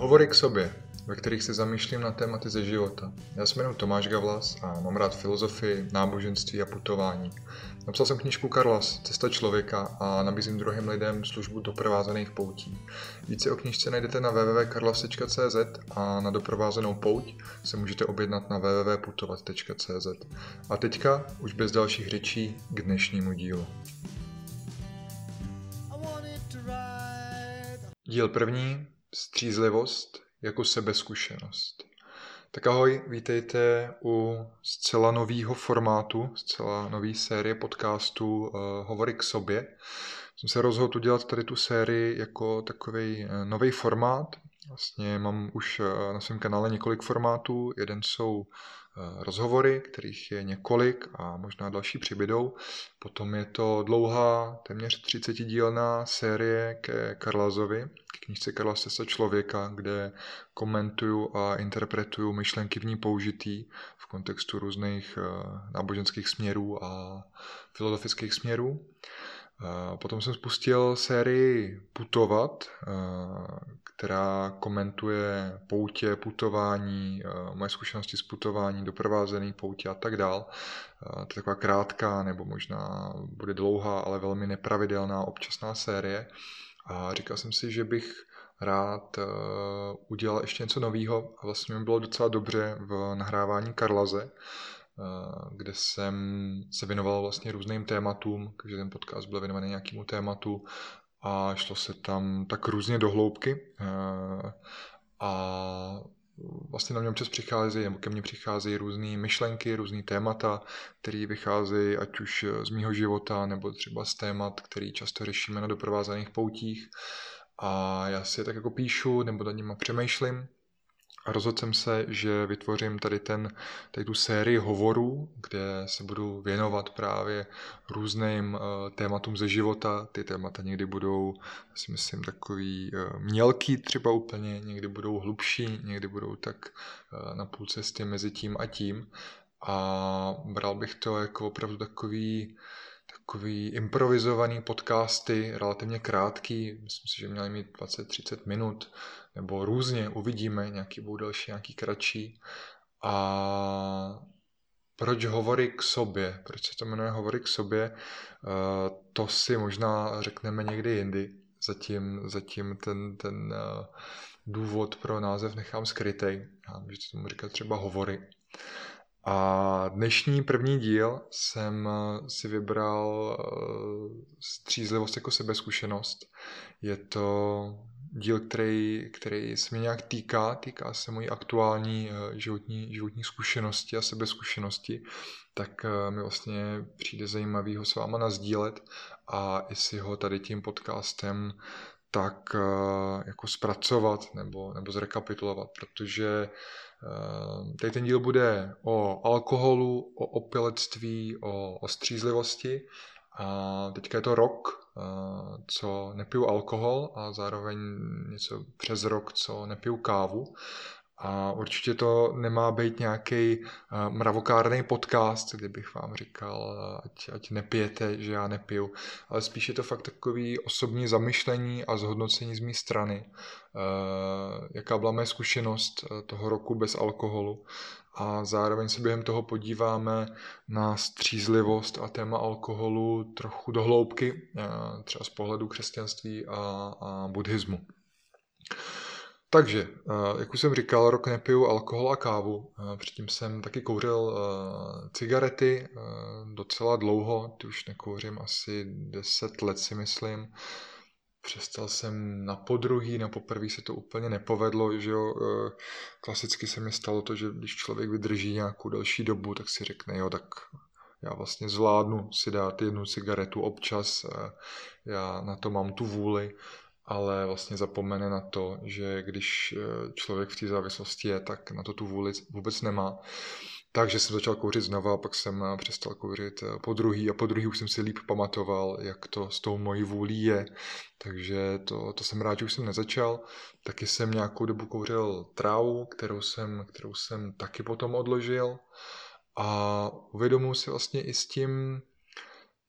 Hovory k sobě, ve kterých se zamýšlím na tématy ze života. Já se jmenuji Tomáš Gavlas a mám rád filozofii, náboženství a putování. Napsal jsem knižku Karlas, Cesta člověka a nabízím druhým lidem službu doprovázených poutí. Více o knižce najdete na www.karlas.cz a na doprovázenou pouť se můžete objednat na www.putovat.cz. A teďka, už bez dalších řečí, k dnešnímu dílu. Díl první, střízlivost jako sebezkušenost. Tak ahoj, vítejte u zcela nového formátu, zcela nové série podcastů uh, Hovory k sobě. Jsem se rozhodl udělat tady tu sérii jako takový uh, nový formát. Vlastně mám už uh, na svém kanále několik formátů. Jeden jsou Eh, rozhovory, kterých je několik a možná další přibydou. Potom je to dlouhá, téměř 30 dílná série ke Karlazovi, k knižce Karla Sesa člověka, kde komentuju a interpretuju myšlenky v ní použitý v kontextu různých eh, náboženských směrů a filozofických směrů. Eh, potom jsem spustil sérii Putovat, která komentuje poutě, putování, eh, moje zkušenosti s putování, doprovázený poutě a tak dál. Eh, to je taková krátká nebo možná bude dlouhá, ale velmi nepravidelná občasná série. A říkal jsem si, že bych rád eh, udělal ještě něco nového a vlastně mi bylo docela dobře v nahrávání Karlaze, kde jsem se věnoval vlastně různým tématům, takže ten podcast byl věnovaný nějakému tématu a šlo se tam tak různě do hloubky eh, a vlastně na mě občas přicházejí, nebo ke mně přicházejí různé myšlenky, různé témata, které vycházejí ať už z mýho života, nebo třeba z témat, který často řešíme na doprovázených poutích. A já si je tak jako píšu, nebo nad nimi přemýšlím a rozhodl jsem se, že vytvořím tady, ten, tady tu sérii hovorů, kde se budu věnovat právě různým uh, tématům ze života. Ty témata někdy budou, si myslím, takový uh, mělký třeba úplně, někdy budou hlubší, někdy budou tak uh, na půl cesty mezi tím a tím. A bral bych to jako opravdu takový takový improvizovaný podcasty, relativně krátký, myslím si, že měly mít 20-30 minut, nebo různě, uvidíme, nějaký budou další, nějaký kratší. A proč hovory k sobě? Proč se to jmenuje hovory k sobě? Eh, to si možná řekneme někdy jindy. Zatím, zatím ten, ten eh, důvod pro název nechám skrytej. Já můžete tomu říkat třeba hovory. A dnešní první díl jsem eh, si vybral střízlivost jako sebezkušenost. Je to díl, který, který se mě nějak týká, týká se mojí aktuální eh, životní, životní zkušenosti a sebezkušenosti, tak eh, mi vlastně přijde zajímavý ho s váma nazdílet a i si ho tady tím podcastem tak eh, jako zpracovat nebo, nebo zrekapitulovat, protože tady ten díl bude o alkoholu, o opilectví, o, o střízlivosti a teďka je to rok, co nepiju alkohol a zároveň něco přes rok, co nepiju kávu. A určitě to nemá být nějaký uh, mravokárný podcast, kdybych vám říkal, ať, ať nepijete, že já nepiju, ale spíš je to fakt takový osobní zamyšlení a zhodnocení z mé strany, uh, jaká byla moje zkušenost toho roku bez alkoholu a zároveň se během toho podíváme na střízlivost a téma alkoholu trochu do hloubky, uh, třeba z pohledu křesťanství a, a buddhismu. Takže, eh, jak už jsem říkal, rok nepiju alkohol a kávu. Eh, předtím jsem taky kouřil eh, cigarety docela dlouho, ty už nekouřím asi 10 let si myslím. Přestal jsem na podruhý, na poprvý se to úplně nepovedlo, že jo. Klasicky se mi stalo to, že když člověk vydrží nějakou další dobu, tak si řekne, jo, tak já vlastně zvládnu si dát jednu cigaretu občas, já na to mám tu vůli ale vlastně zapomene na to, že když eh, člověk v té závislosti je, tak na to tu vůli vůbec nemá. Takže jsem začal kouřit znova, pak jsem eh, přestal kouřit eh, po druhý a po druhý už jsem si líp pamatoval, jak to s tou mojí vůlí je. Takže to, to jsem rád, že už jsem nezačal. Taky jsem nějakou dobu kouřil trávu, kterou jsem, kterou jsem taky potom odložil. A uvědomil si vlastně i s tím,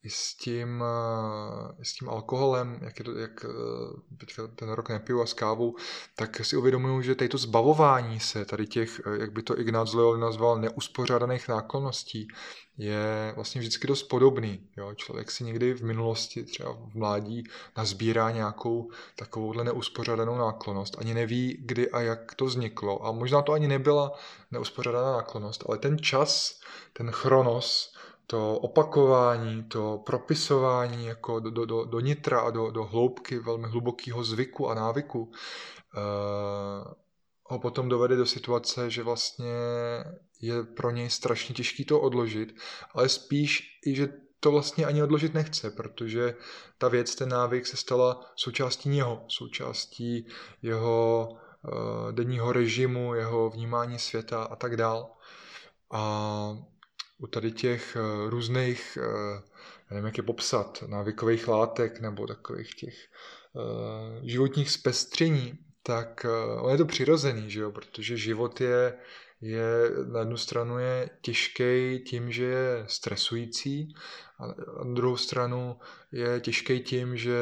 i s tím, eh, i s tím alkoholem, jak, je jak eh, teďka ten rok nepiju a s kávou, tak si uvědomuju, že tady to zbavování se tady těch, eh, jak by to Ignác Loyola nazval, neuspořádaných náklonností, je vlastně vždycky dost podobný. Jo? Člověk si někdy v minulosti, třeba v mládí, nazbírá nějakou takovouhle neuspořádanou náklonost. Ani neví, kdy a jak to vzniklo. A možná to ani nebyla neuspořádaná náklonost, ale ten čas, ten chronos, to opakování, to propisování jako do, do, do, do nitra a do, do hloubky velmi hlubokého zvyku a návyku uh, ho potom dovede do situace, že vlastně je pro něj strašně těžký to odložit, ale spíš i, že to vlastně ani odložit nechce, protože ta věc, ten návyk se stala součástí něho, součástí jeho uh, denního režimu, jeho vnímání světa a tak dál. A u tady těch uh, různých, uh, nevím, jak je popsat, návykových látek nebo takových těch uh, životních zpestření, tak on je to přirozený, že jo? protože život je, je na jednu stranu je těžký tím, že je stresující a na druhou stranu je těžký tím, že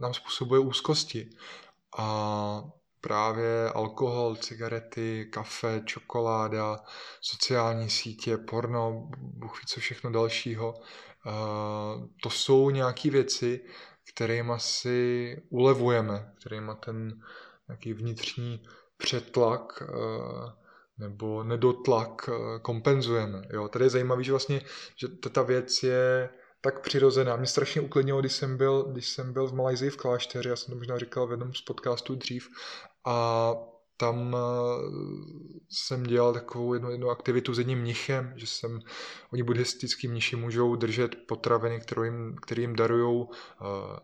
nám způsobuje úzkosti. A právě alkohol, cigarety, kafe, čokoláda, sociální sítě, porno, bůh co všechno dalšího. Uh, to jsou nějaké věci, kterými si ulevujeme, kterými ten nějaký vnitřní přetlak uh, nebo nedotlak uh, kompenzujeme. Jo? Tady je zajímavé, že vlastně že ta věc je tak přirozená. Mě strašně uklidnilo, když jsem byl, když jsem byl v Malajzii v klášteře, já jsem to možná říkal v jednom z podcastů dřív, a tam eh, jsem dělal takovou jednu, jednu aktivitu s jedním mnichem, že jsem, oni buddhistický mniši můžou držet potraviny, jim, které jim darují uh,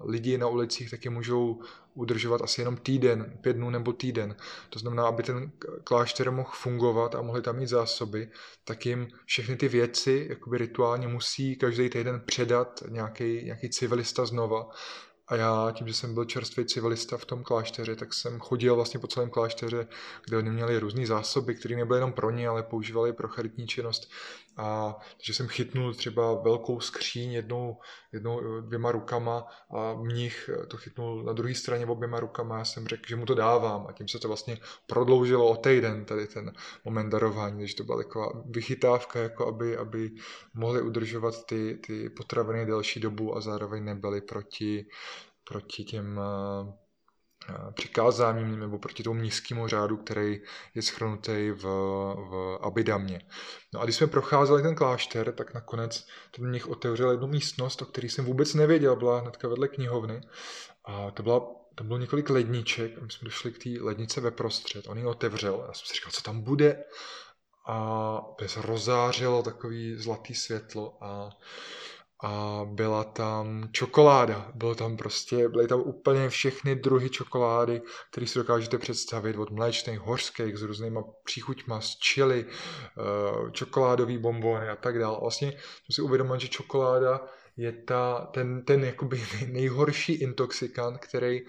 lidi na ulicích, taky můžou udržovat asi jenom týden, pět dnů nebo týden. To znamená, aby ten klášter mohl fungovat a mohli tam mít zásoby, tak jim všechny ty věci jakoby rituálně musí každý týden předat nějaký, nějaký civilista znova. A já tím, že jsem byl čerstvý civilista v tom klášteře, tak jsem chodil vlastně po celém klášteře, kde oni měli různé zásoby, které nebyly jenom pro ně, ale používali pro charitní činnost. A že jsem chytnul třeba velkou skříň jednou, jednou dvěma rukama a mnich to chytnul na druhé straně oběma rukama. Já jsem řekl, že mu to dávám a tím se to vlastně prodloužilo o týden, tady ten moment darování, takže to byla taková vychytávka, jako aby, aby mohli udržovat ty, ty potraviny delší dobu a zároveň nebyly proti, proti těm přikázáním nebo proti tomu nízkému řádu, který je schrnutý v, v Abidamě. No a když jsme procházeli ten klášter, tak nakonec ten mnich otevřel jednu místnost, o které jsem vůbec nevěděl, byla hnedka vedle knihovny. A to byla tam bylo několik ledniček a my jsme došli k té lednice ve prostřed. On ji otevřel. Já jsem si říkal, co tam bude. A se rozářilo takový zlatý světlo a a byla tam čokoláda. Bylo tam prostě, byly tam úplně všechny druhy čokolády, které si dokážete představit, od mléčných, hořských, s různýma příchuťma, z čili, eh, čokoládový bombony a tak dále. Vlastně jsem si uvědomil, že čokoláda je ta, ten, ten jakoby nejhorší intoxikant, který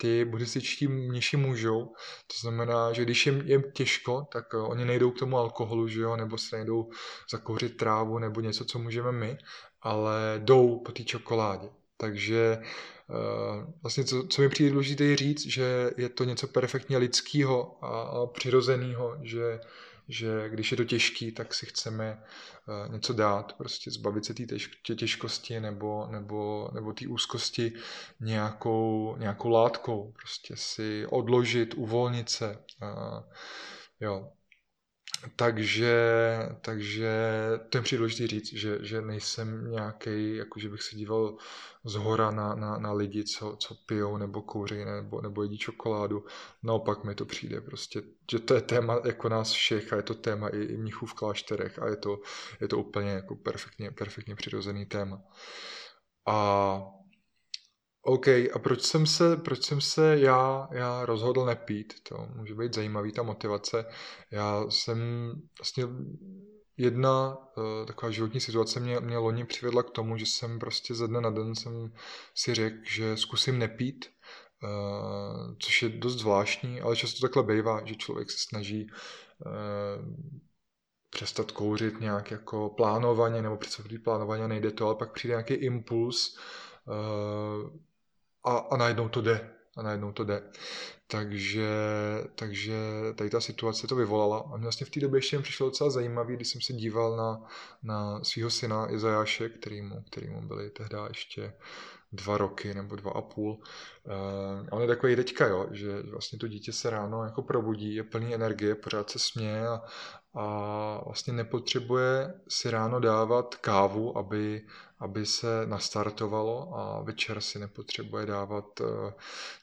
ty buddhističtí mniši můžou. To znamená, že když jim je těžko, tak eh, oni nejdou k tomu alkoholu, že jo, nebo se nejdou zakouřit trávu nebo něco, co můžeme my, ale jdou po té čokoládě. Takže uh, vlastně co, co mi přijde důležité říct, že je to něco perfektně lidského a, a přirozeného, že, že když je to těžký, tak si chceme uh, něco dát, prostě zbavit se té těž, těžkosti nebo, nebo, nebo té úzkosti nějakou, nějakou látkou, prostě si odložit, uvolnit se. Uh, jo, takže, takže to je přijde důležitý říct, že, že nejsem nějaký, jako že bych se díval z hora na, na, na lidi, co, co pijou nebo kouří nebo, nebo jedí čokoládu. Naopak mi to přijde prostě, že to je téma jako nás všech a je to téma i, i mnichů v klášterech a je to, je to úplně jako perfektně, perfektně přirozený téma. A OK, a proč jsem se, proč jsem se já, já rozhodl nepít? To může být zajímavý, ta motivace. Já jsem vlastně jedna uh, taková životní situace mě, mě loni přivedla k tomu, že jsem prostě ze dne na den jsem si řekl, že zkusím nepít, uh, což je dost zvláštní, ale často takhle bývá, že člověk se snaží uh, přestat kouřit nějak jako plánovaně, nebo přestat plánovaně nejde to, ale pak přijde nějaký impuls a, a najednou to jde. A najednou to jde. Takže, takže tady ta situace to vyvolala. A mě vlastně v té době ještě přišlo docela zajímavý, když jsem se díval na, na svého syna Izajáše, kterýmu, kterýmu byly tehdy ještě dva roky nebo dva a půl. Uh, on je takový teďka, jo, že vlastně to dítě se ráno jako probudí, je plný energie, pořád se směje a, a vlastně nepotřebuje si ráno dávat kávu, aby, aby se nastartovalo a večer si nepotřebuje dávat eh,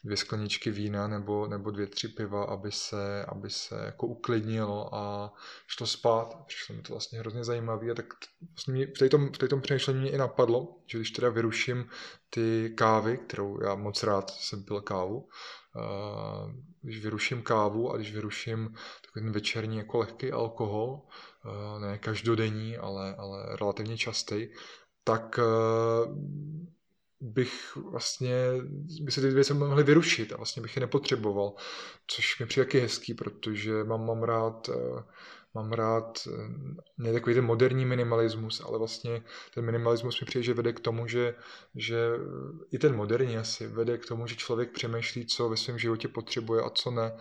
dvě skleničky vína nebo, nebo dvě, tři piva, aby se, aby se jako uklidnilo a šlo spát. Přišlo mi to vlastně hrozně zajímavé a tak vlastně mě, v, tom, v tom přemýšlení mě i napadlo, že když teda vyruším ty kávy, kterou já moc rád jsem pil kávu, uh, když vyruším kávu a když vyruším ten večerní jako lehký alkohol, uh, ne každodenní, ale, ale relativně častý, tak uh, bych vlastně, by se ty věci mohly vyrušit a vlastně bych je nepotřeboval, což mi přijde taky hezký, protože mám, mám rád mám rád eh, ne takový ten moderní minimalismus, ale vlastně ten minimalismus mi přijde, že vede k tomu, že, že i ten moderní asi vede k tomu, že člověk přemýšlí, co ve svém životě potřebuje a co ne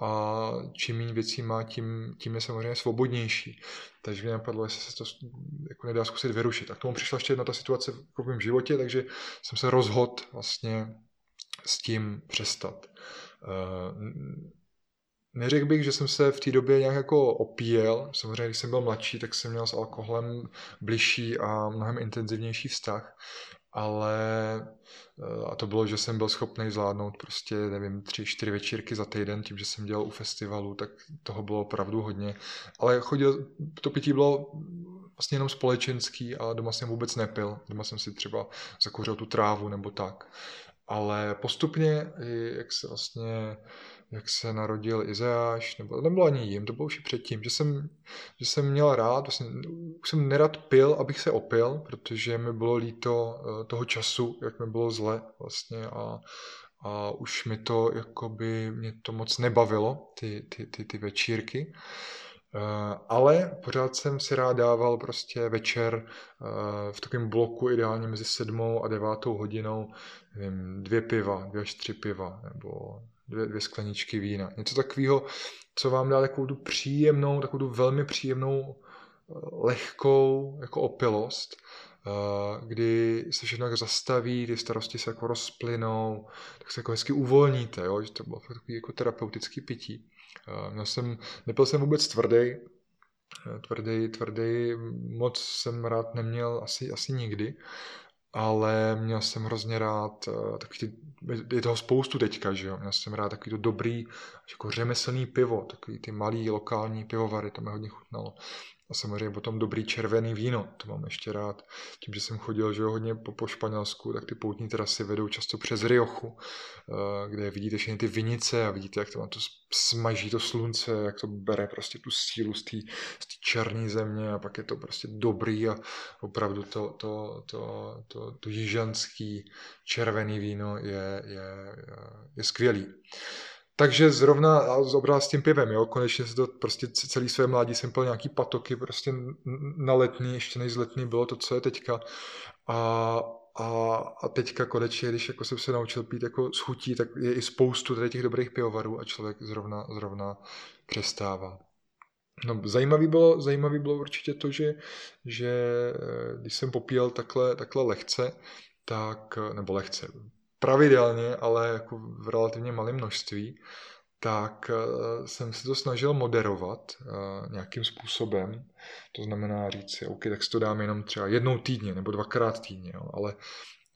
a čím méně věcí má, tím, tím je samozřejmě svobodnější. Takže mě napadlo, jestli se to jako nedá zkusit vyrušit. A k tomu přišla ještě jedna ta situace v mém životě, takže jsem se rozhodl vlastně s tím přestat. Eh, Neřekl bych, že jsem se v té době nějak jako opíjel. Samozřejmě, když jsem byl mladší, tak jsem měl s alkoholem bližší a mnohem intenzivnější vztah. Ale eh, a to bylo, že jsem byl schopný zvládnout prostě, nevím, tři, čtyři večírky za týden, tím, že jsem dělal u festivalu, tak toho bylo opravdu hodně. Ale chodil, to pití bylo vlastně jenom společenský a doma jsem vůbec nepil. Doma jsem si třeba zakouřil tu trávu nebo tak. Ale postupně, jak se vlastně jak se narodil Izeáš, nebo nebylo ani jim, to bylo už i předtím, že jsem, že jsem měl rád, vlastně, už jsem nerad pil, abych se opil, protože mi bylo líto eh, toho času, jak mi bylo zle vlastně a, a už mi to, jakoby, mě to moc nebavilo, ty, ty, ty, ty večírky. Uh, ale pořád jsem si rád dával prostě večer uh, v takovém bloku ideálně mezi sedmou a devátou hodinou nevím, dvě piva, dvě až tři piva, nebo dvě, dvě skleničky vína. Něco takového, co vám dá takovou tu příjemnou, takovou tu velmi příjemnou, eh, lehkou jako opilost, eh, kdy se všechno jako zastaví, ty starosti se jako rozplynou, tak se jako hezky uvolníte, jo? že to bylo takový jako terapeutický pití. Eh, měl jsem, nepil jsem vůbec tvrdý, tvrdý, tvrdý, moc jsem rád neměl asi, asi nikdy, ale měl jsem hrozně rád uh, takový ty, je toho spoustu teďka, že jo, měl jsem rád takový to dobrý, jako řemeslný pivo, takový ty malý lokální pivovary, to mi hodně chutnalo. A samozřejmě potom dobrý červený víno, to mám ještě rád. Tím, že jsem chodil že hodně po, po Španělsku, tak ty poutní trasy vedou často přes Riochu, eh, kde vidíte všechny ty vinice a vidíte, jak to to smaží to slunce, jak to bere prostě tu sílu z té černé země a pak je to prostě dobrý a opravdu to, to, to, to, to jižanský červený víno je, je, je skvělý. Takže zrovna zobral s tím pivem, jo, konečně se to prostě celý své mládí jsem pil nějaký patoky, prostě na letní, ještě než letní bylo to, co je teďka. A, a, a teďka konečně, když jako jsem se naučil pít jako s chutí, tak je i spoustu tady těch dobrých pivovarů a člověk zrovna, zrovna přestává. No, zajímavý bylo, zajímavý bylo určitě to, že, že eh, když jsem popíjel takhle, takhle lehce, tak, nebo lehce, pravidelně, ale jako v relativně malém množství, tak eh, jsem se to snažil moderovat eh, nějakým způsobem. To znamená říct si, OK, tak si to dám jenom třeba jednou týdně nebo dvakrát týdně, jo, ale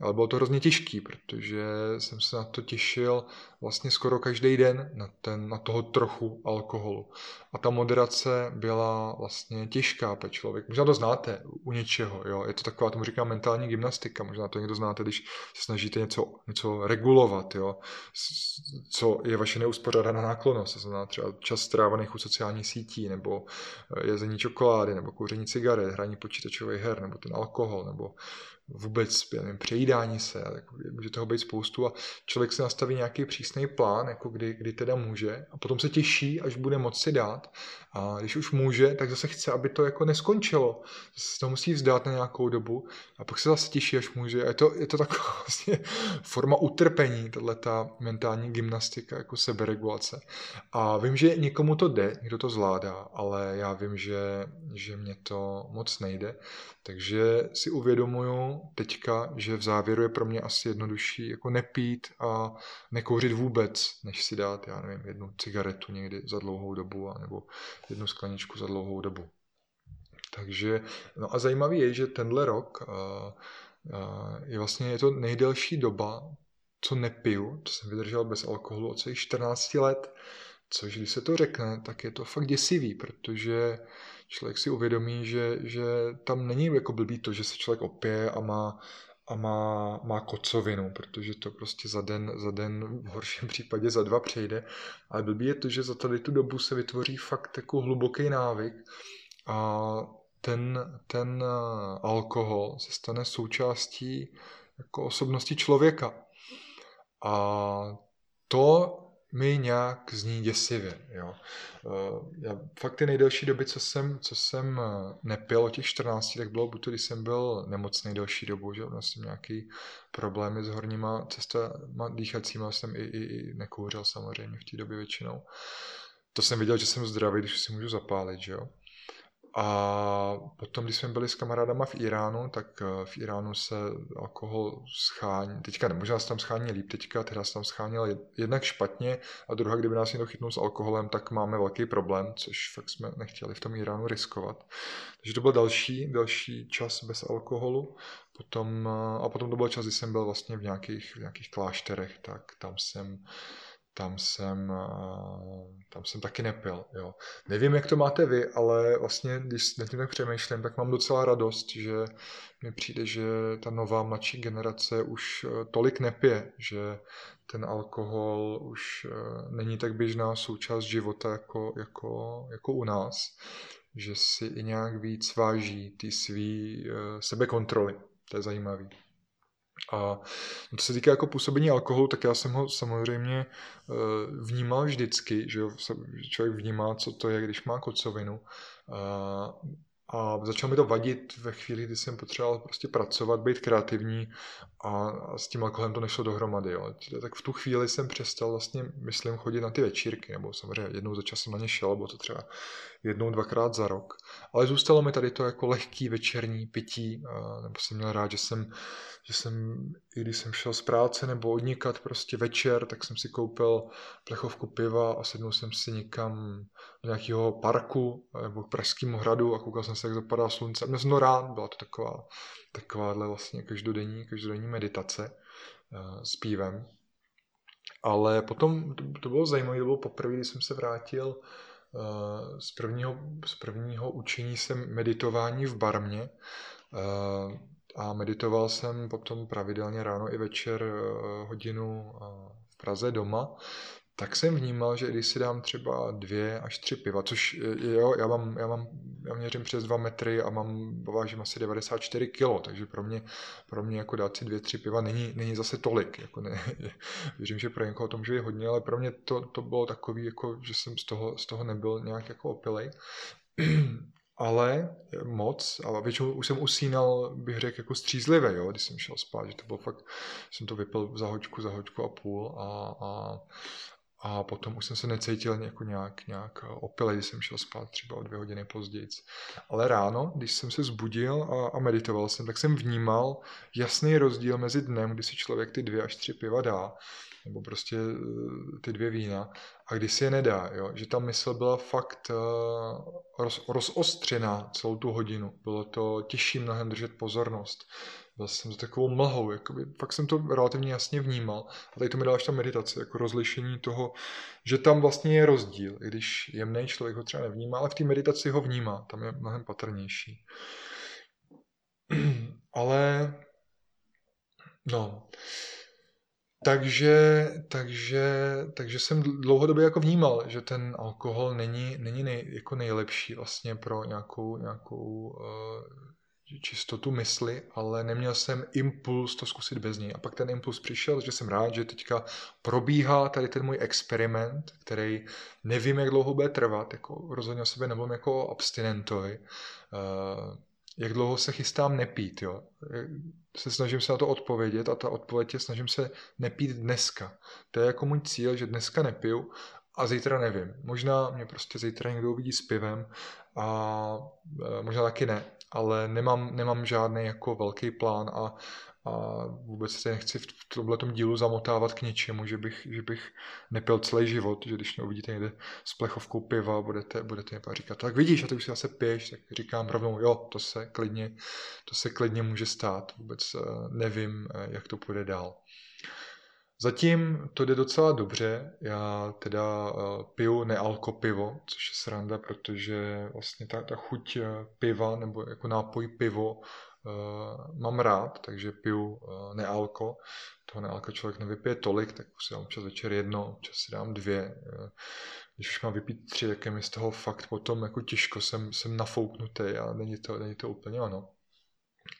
ale bylo to hrozně těžký, protože jsem se na to těšil vlastně skoro každý den, na, ten, na toho trochu alkoholu. A ta moderace byla vlastně těžká pro člověk. Možná to znáte u něčeho, jo? je to taková, tomu říkám mentální gymnastika, možná to někdo znáte, když se snažíte něco, něco regulovat, jo? co je vaše neuspořádaná náklonost, to znamená třeba čas strávaných u sociálních sítí, nebo eh, jezení čokolády, nebo kouření cigaret, hraní počítačových her, nebo ten alkohol, nebo vůbec nevím, přejídání se, jako, může toho být spoustu a člověk se nastaví nějaký přísný plán, jako kdy, kdy teda může a potom se těší, až bude moci dát a když už může, tak zase chce, aby to jako neskončilo. Se to musí vzdát na nějakou dobu a pak se zase těší, až může. A je to, je to taková vlastně forma utrpení, tahle ta mentální gymnastika, jako seberegulace. A vím, že někomu to jde, někdo to zvládá, ale já vím, že, že mě to moc nejde. Takže si uvědomuju teďka, že v závěru je pro mě asi jednodušší jako nepít a nekouřit vůbec, než si dát, já nevím, jednu cigaretu někdy za dlouhou dobu, nebo jednu skleničku za dlouhou dobu. Takže, no a zajímavý je, že tenhle rok uh, uh, je vlastně je to nejdelší doba, co nepiju, co jsem vydržel bez alkoholu od svých 14 let, což když se to řekne, tak je to fakt děsivý, protože člověk si uvědomí, že, že tam není jako blbý to, že se člověk opije a má a má, má kocovinu, protože to prostě za den, za den, v horším případě za dva přejde. Ale blbý je to, že za tady tu dobu se vytvoří fakt jako hluboký návyk a ten, ten eh, alkohol se stane součástí jako osobnosti člověka. A to mi nějak zní děsivě. Jo. Eh, já fakt ty nejdelší doby, co jsem, co jsem eh, nepil od těch 14, tak bylo buď to, když jsem byl nemocný delší dobu, že měl jsem nějaký problémy s horníma cestama dýchacíma, jsem i, i, i nekouřil samozřejmě v té době většinou. To jsem viděl, že jsem zdravý, když si můžu zapálit, že jo. A potom, když jsme byli s kamarádama v Iránu, tak eh, v Iránu se alkohol schání, teďka ne, možná tam schání líp, teďka teda se tam scháněl jednak špatně a druhá, kdyby nás někdo chytnul s alkoholem, tak máme velký problém, což fakt jsme nechtěli v tom Iránu riskovat. Takže to byl další, další čas bez alkoholu. Potom, eh, a potom to byl čas, kdy jsem byl vlastně v nějakých, v nějakých klášterech, tak tam jsem tam jsem, tam jsem taky nepil. Jo. Nevím, jak to máte vy, ale vlastně, když nad tím tak přemýšlím, tak mám docela radost, že mi přijde, že ta nová mladší generace už e, tolik nepije, že ten alkohol už e, není tak běžná součást života jako, jako, jako u nás, že si i nějak víc váží ty svý e, sebekontroly. To je zajímavý. A co se týká jako působení alkoholu, tak já jsem ho samozřejmě eh, vnímal vždycky, že člověk vnímá, co to je, když má kocovinu. A začal mi to vadit ve chvíli, kdy jsem potřeboval prostě pracovat, být kreativní a, s tím alkoholem to nešlo dohromady. Jo. Tak v tu chvíli jsem přestal vlastně, myslím, chodit na ty večírky, nebo samozřejmě jednou za čas jsem na ně šel, nebo to třeba jednou, dvakrát za rok. Ale zůstalo mi tady to jako lehký večerní pití, nebo jsem měl rád, že jsem, že jsem, i když jsem šel z práce nebo odnikat prostě večer, tak jsem si koupil plechovku piva a sednul jsem si někam do nějakého parku nebo k Pražskému hradu a koukal jsem se, jak zapadá slunce. Dnes no rád, byla to taková, takováhle vlastně každodenní, každodenní meditace s pívem. Ale potom to bylo zajímavé, to bylo poprvé, když jsem se vrátil Eh, z prvního, z prvního učení jsem meditování v Barmě eh, a meditoval jsem potom pravidelně ráno i večer eh, hodinu v Praze doma tak jsem vnímal, že když si dám třeba dvě až tři piva, což jo, já, mám, já, mám, já měřím přes dva metry a mám, vážím asi 94 kg, takže pro mě, pro mě jako dát si dvě, tři piva není, není zase tolik. Jako ne, věřím, že pro někoho to může být hodně, ale pro mě to, to bylo takový, jako, že jsem z toho, z toho nebyl nějak jako opilej. ale moc, a většinou už jsem usínal, bych řekl, jako střízlivě, jo, když jsem šel spát, že to bylo fakt, jsem to vypil za hoďku, za hoďku a půl a, a a potom už jsem se necítil jako nějak, nějak opilej, když jsem šel spát třeba o dvě hodiny později. Ale ráno, když jsem se zbudil a, a meditoval jsem, tak jsem vnímal jasný rozdíl mezi dnem, kdy si člověk ty dvě až tři piva dá, nebo prostě eh, ty dvě vína, a kdy si je nedá, jo? že ta mysl byla fakt uh, roz, rozostřená celou tu hodinu. Bylo to těžší mnohem držet pozornost byl jsem s takovou mlhou, jakoby, fakt jsem to relativně jasně vnímal. A tady to mi dala až ta meditace, jako rozlišení toho, že tam vlastně je rozdíl, i když jemný člověk ho třeba nevnímá, ale v té meditaci ho vnímá, tam je mnohem patrnější. ale, no, takže, takže, takže jsem dlouhodobě jako vnímal, že ten alkohol není, není nej, jako nejlepší vlastně pro nějakou, nějakou uh, čistotu mysli, ale neměl jsem impuls to zkusit bez něj. A pak ten impuls přišel, že jsem rád, že teďka probíhá tady ten můj experiment, který nevím, jak dlouho bude trvat, jako rozhodně o sebe nemluvím jako abstinentovi, uh, jak dlouho se chystám nepít, jo. Se snažím se na to odpovědět a ta odpověď je, snažím se nepít dneska. To je jako můj cíl, že dneska nepiju a zítra nevím. Možná mě prostě zítra někdo uvidí s pivem a e, možná taky ne, ale nemám, nemám žádný jako velký plán a, a vůbec se nechci v tomhle dílu zamotávat k něčemu, že bych, že bych nepil celý život, že když mě uvidíte někde s plechovkou piva, budete, budete mi říkat, tak vidíš, a ty už si zase piješ, tak říkám rovnou, jo, to se klidně, to se klidně může stát, vůbec e, nevím, e, jak to půjde dál. Zatím to jde docela dobře. Já teda uh, piju nealko pivo, což je sranda, protože vlastně ta, ta chuť uh, piva nebo jako nápoj pivo uh, mám rád, takže piju nealko. Toho nealko člověk nevypije tolik, tak si dám občas večer jedno, občas si dám dvě. Když už mám vypít tři, tak je mi z toho fakt potom jako těžko, jsem, jsem nafouknutý a není to, není to úplně ono.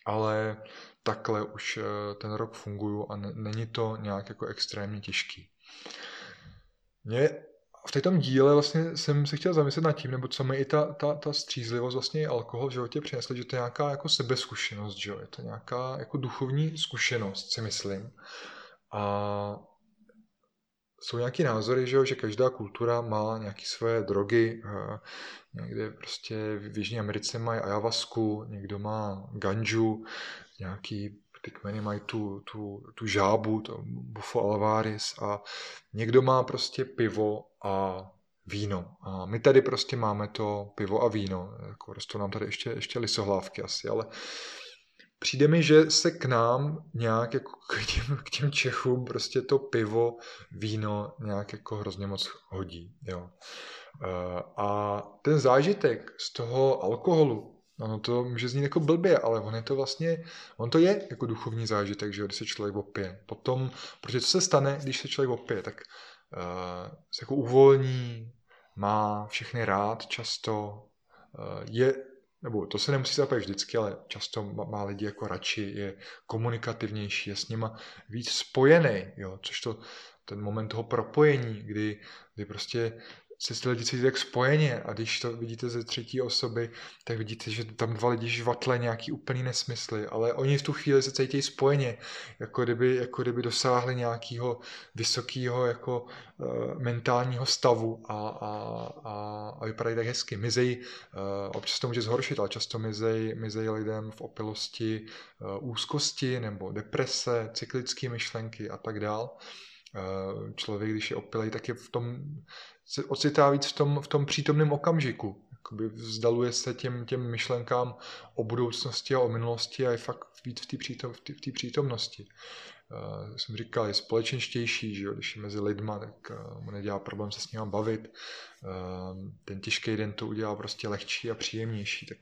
Ale takhle už eh, ten rok funguju a není to nějak jako extrémně těžký. Mě v této díle vlastně jsem se chtěl zamyslet nad tím, nebo co mi i ta, ta, ta střízlivost vlastně alkohol v životě přinesl, že to je nějaká jako sebeskušenost, že je to nějaká jako duchovní zkušenost, si myslím. A jsou nějaký názory, že, jo, že každá kultura má nějaké svoje drogy. Eh, někde prostě v Jižní Americe mají ayahuasku, někdo má ganju, nějaký ty kmeny mají tu, tu, tu žábu, to bufo alvaris a někdo má prostě pivo a víno. A my tady prostě máme to pivo a víno. Jako rostou nám tady ještě, ještě lisohlávky asi, ale přijde mi, že se k nám nějak jako k těm, k těm Čechům prostě to pivo, víno nějak jako hrozně moc hodí. Jo. Eh, a ten zážitek z toho alkoholu, No to může znít jako blbě, ale on je to vlastně, on to je jako duchovní zážitek, že když se člověk opije. Potom, protože co se stane, když se člověk opije, tak uh, se jako uvolní, má všechny rád často, uh, je, nebo to se nemusí stát vždycky, ale často má, má lidi jako radši, je komunikativnější, je s nima víc spojený, jo, což to ten moment toho propojení, kdy, kdy prostě se ty lidi cítí tak spojeně. A když to vidíte ze třetí osoby, tak vidíte, že tam dva lidi žvatle nějaký úplný nesmysly, ale oni v tu chvíli se cítí spojeně, jako kdyby, jako kdyby dosáhli nějakého vysokého jako uh, mentálního stavu. A, a, a, a vypadají tak hezky. Mizej, uh, občas to může zhoršit, ale často mizej, mizej lidem v opilosti uh, úzkosti nebo deprese, cyklické myšlenky a tak dál. Člověk, když je opilej, tak je v tom se ocitá víc v tom, v tom přítomném okamžiku. Jakoby vzdaluje se těm, těm myšlenkám o budoucnosti a o minulosti a je fakt víc v té přítom, v přítomnosti. Uh, jsem říkal, je společenštější, že jo? když je mezi lidma, tak uh, mu nedělá problém se s ním bavit. Uh, ten těžký den to udělá prostě lehčí a příjemnější. Tak,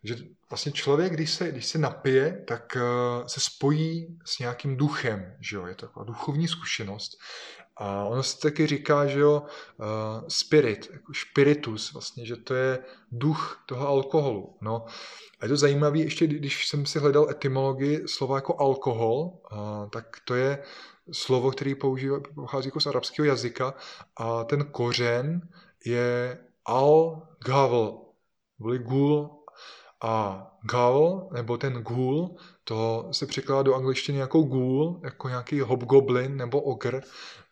takže vlastně člověk, když se, když se napije, tak uh, se spojí s nějakým duchem, že jo? je to taková duchovní zkušenost a ono se taky říká, že jo, uh, spirit, jako spiritus vlastně, že to je duch toho alkoholu. No. A je to zajímavé, ještě když jsem si hledal etymologii slova jako alkohol, uh, tak to je slovo, který používá, pochází jako z arabského jazyka a ten kořen je al-gavel, gul a gal, nebo ten ghoul, to se překládá do angličtiny jako ghoul, jako nějaký hobgoblin nebo ogr,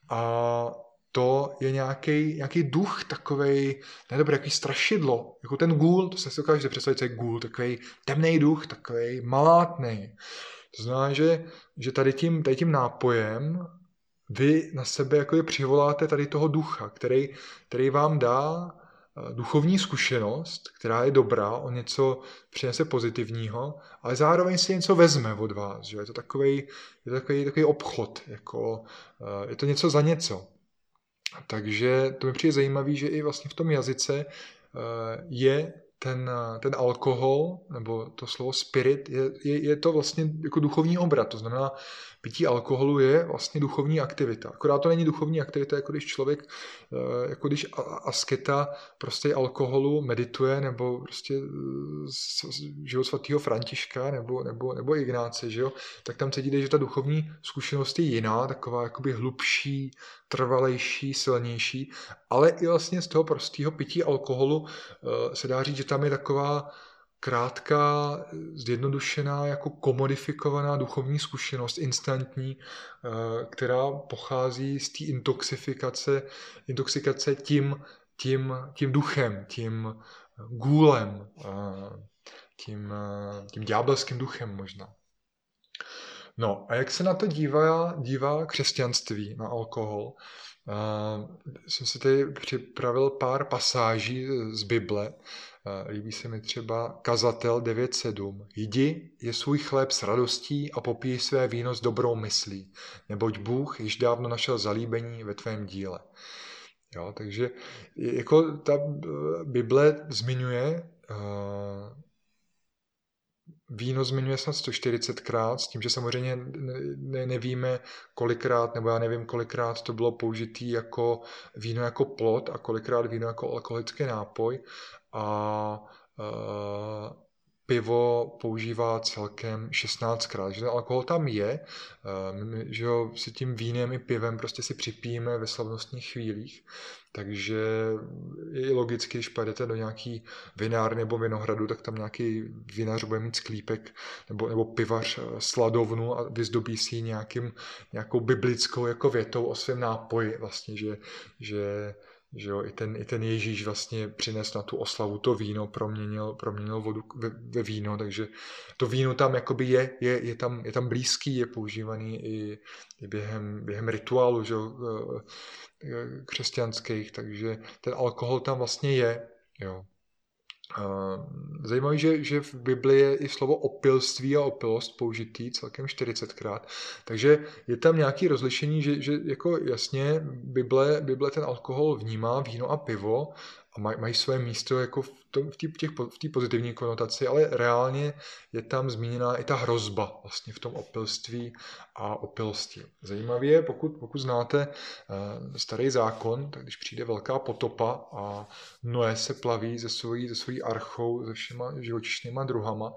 a to je nějaký, nějaký duch takovej, ne dobrý, jaký strašidlo, jako ten gůl, to se si dokážete představit, co je gůl, takový temný duch, takový malátný. To znamená, že, že tady, tím, tady tím nápojem vy na sebe jako je přivoláte tady toho ducha, který, který vám dá duchovní zkušenost, která je dobrá, o něco přinese pozitivního, ale zároveň si něco vezme od vás. Že? Je to takový, je to takový, takový obchod, jako, eh, je to něco za něco. Takže to mi přijde zajímavé, že i vlastně v tom jazyce eh, je ten, ten alkohol, nebo to slovo spirit, je, je, je to vlastně jako duchovní obrat. To znamená, pití alkoholu je vlastně duchovní aktivita. Akorát to není duchovní aktivita, jako když člověk, eh, jako když asketa prostě alkoholu medituje, nebo prostě život svatého Františka, nebo, nebo, nebo Ignáce, že jo? tak tam cítíte, že ta duchovní zkušenost je jiná, taková jakoby hlubší, trvalejší, silnější, ale i vlastně z toho prostého pití alkoholu eh, se dá říct, že tam je taková krátká, zjednodušená, jako komodifikovaná duchovní zkušenost, instantní, eh, která pochází z té intoxifikace, intoxikace tím, tím, tím duchem, tím gůlem, eh, tím, tím ďábelským duchem možná. No a jak se na to dívá, dívá křesťanství, na alkohol? Uh, jsem si tady připravil pár pasáží z Bible. Líbí se mi třeba Kazatel 9.7. Jdi, je svůj chléb s radostí a popíj své víno s dobrou myslí, neboť Bůh již dávno našel zalíbení ve tvém díle. Jo, takže jako ta Bible zmiňuje uh, víno zmiňuje snad 140krát, s tím, že samozřejmě ne, nevíme kolikrát, nebo já nevím kolikrát to bylo použitý jako víno jako plot a kolikrát víno jako alkoholický nápoj. A uh, pivo používá celkem 16krát, že ten alkohol tam je, my, že ho si tím vínem i pivem prostě si připijeme ve slavnostních chvílích, takže je logicky, když pojedete do nějaký vinár nebo vinohradu, tak tam nějaký vinař bude mít sklípek nebo, nebo pivař eh, sladovnu a vyzdobí si nějakým, nějakou biblickou jako větou o svém nápoji vlastně, že, že že jo, i ten, i ten Ježíš vlastně přines na tu oslavu to víno, proměnil, proměnil vodu ve, ve víno, takže to víno tam jakoby je, je, je, tam, je tam blízký, je používaný i, i během, během rituálu že jo, křesťanských, takže ten alkohol tam vlastně je. Jo. Zajímavé, že, že v Biblii je i slovo opilství a opilost použitý celkem 40krát. Takže je tam nějaké rozlišení, že, že jako jasně Bible, Bible ten alkohol vnímá, víno a pivo, a maj, mají své místo jako v, tom, v té v pozitivní konotaci, ale reálně je tam zmíněna i ta hrozba vlastně v tom opilství a opilosti. Zajímavé je, pokud, pokud znáte uh, starý zákon, tak když přijde velká potopa a Noé se plaví ze svojí, ze svojí archou, se všema živočišnýma druhama,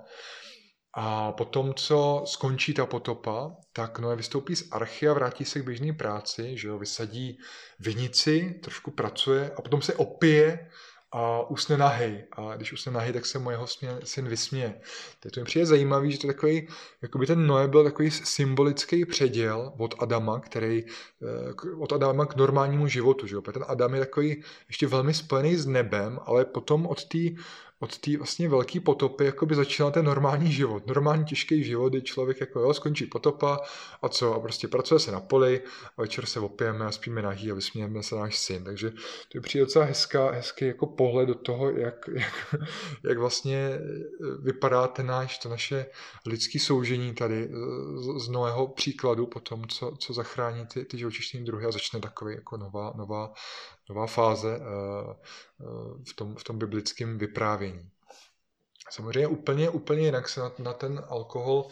a potom, co skončí ta potopa, tak Noé vystoupí z archy a vrátí se k běžné práci, že jo, vysadí vinici, trošku pracuje a potom se opije a usne nahej. A když usne nahej, tak se mojeho syn vysměje. Teď to mi přijde zajímavý, že to takový, jako by ten Noé byl takový symbolický předěl od Adama, který, eh, od Adama k normálnímu životu. Že jo? Ten Adam je takový ještě velmi spojený s nebem, ale potom od té od té vlastně velké potopy jako by začínal ten normální život, normální těžký život, kdy člověk jako jo, skončí potopa a co, a prostě pracuje se na poli a večer se opijeme a spíme nahý a vysmějeme se náš syn. Takže to je přijde docela hezká, hezký jako pohled do toho, jak, jak, jak vlastně vypadá ten náš, to naše lidské soužení tady z, z nového příkladu po tom, co, co zachrání ty, ty živočišní druhy a začne takový jako nová, nová, nová fáze eh, eh, v tom, v tom biblickém vyprávění. Samozřejmě úplně, úplně jinak se na, na ten alkohol,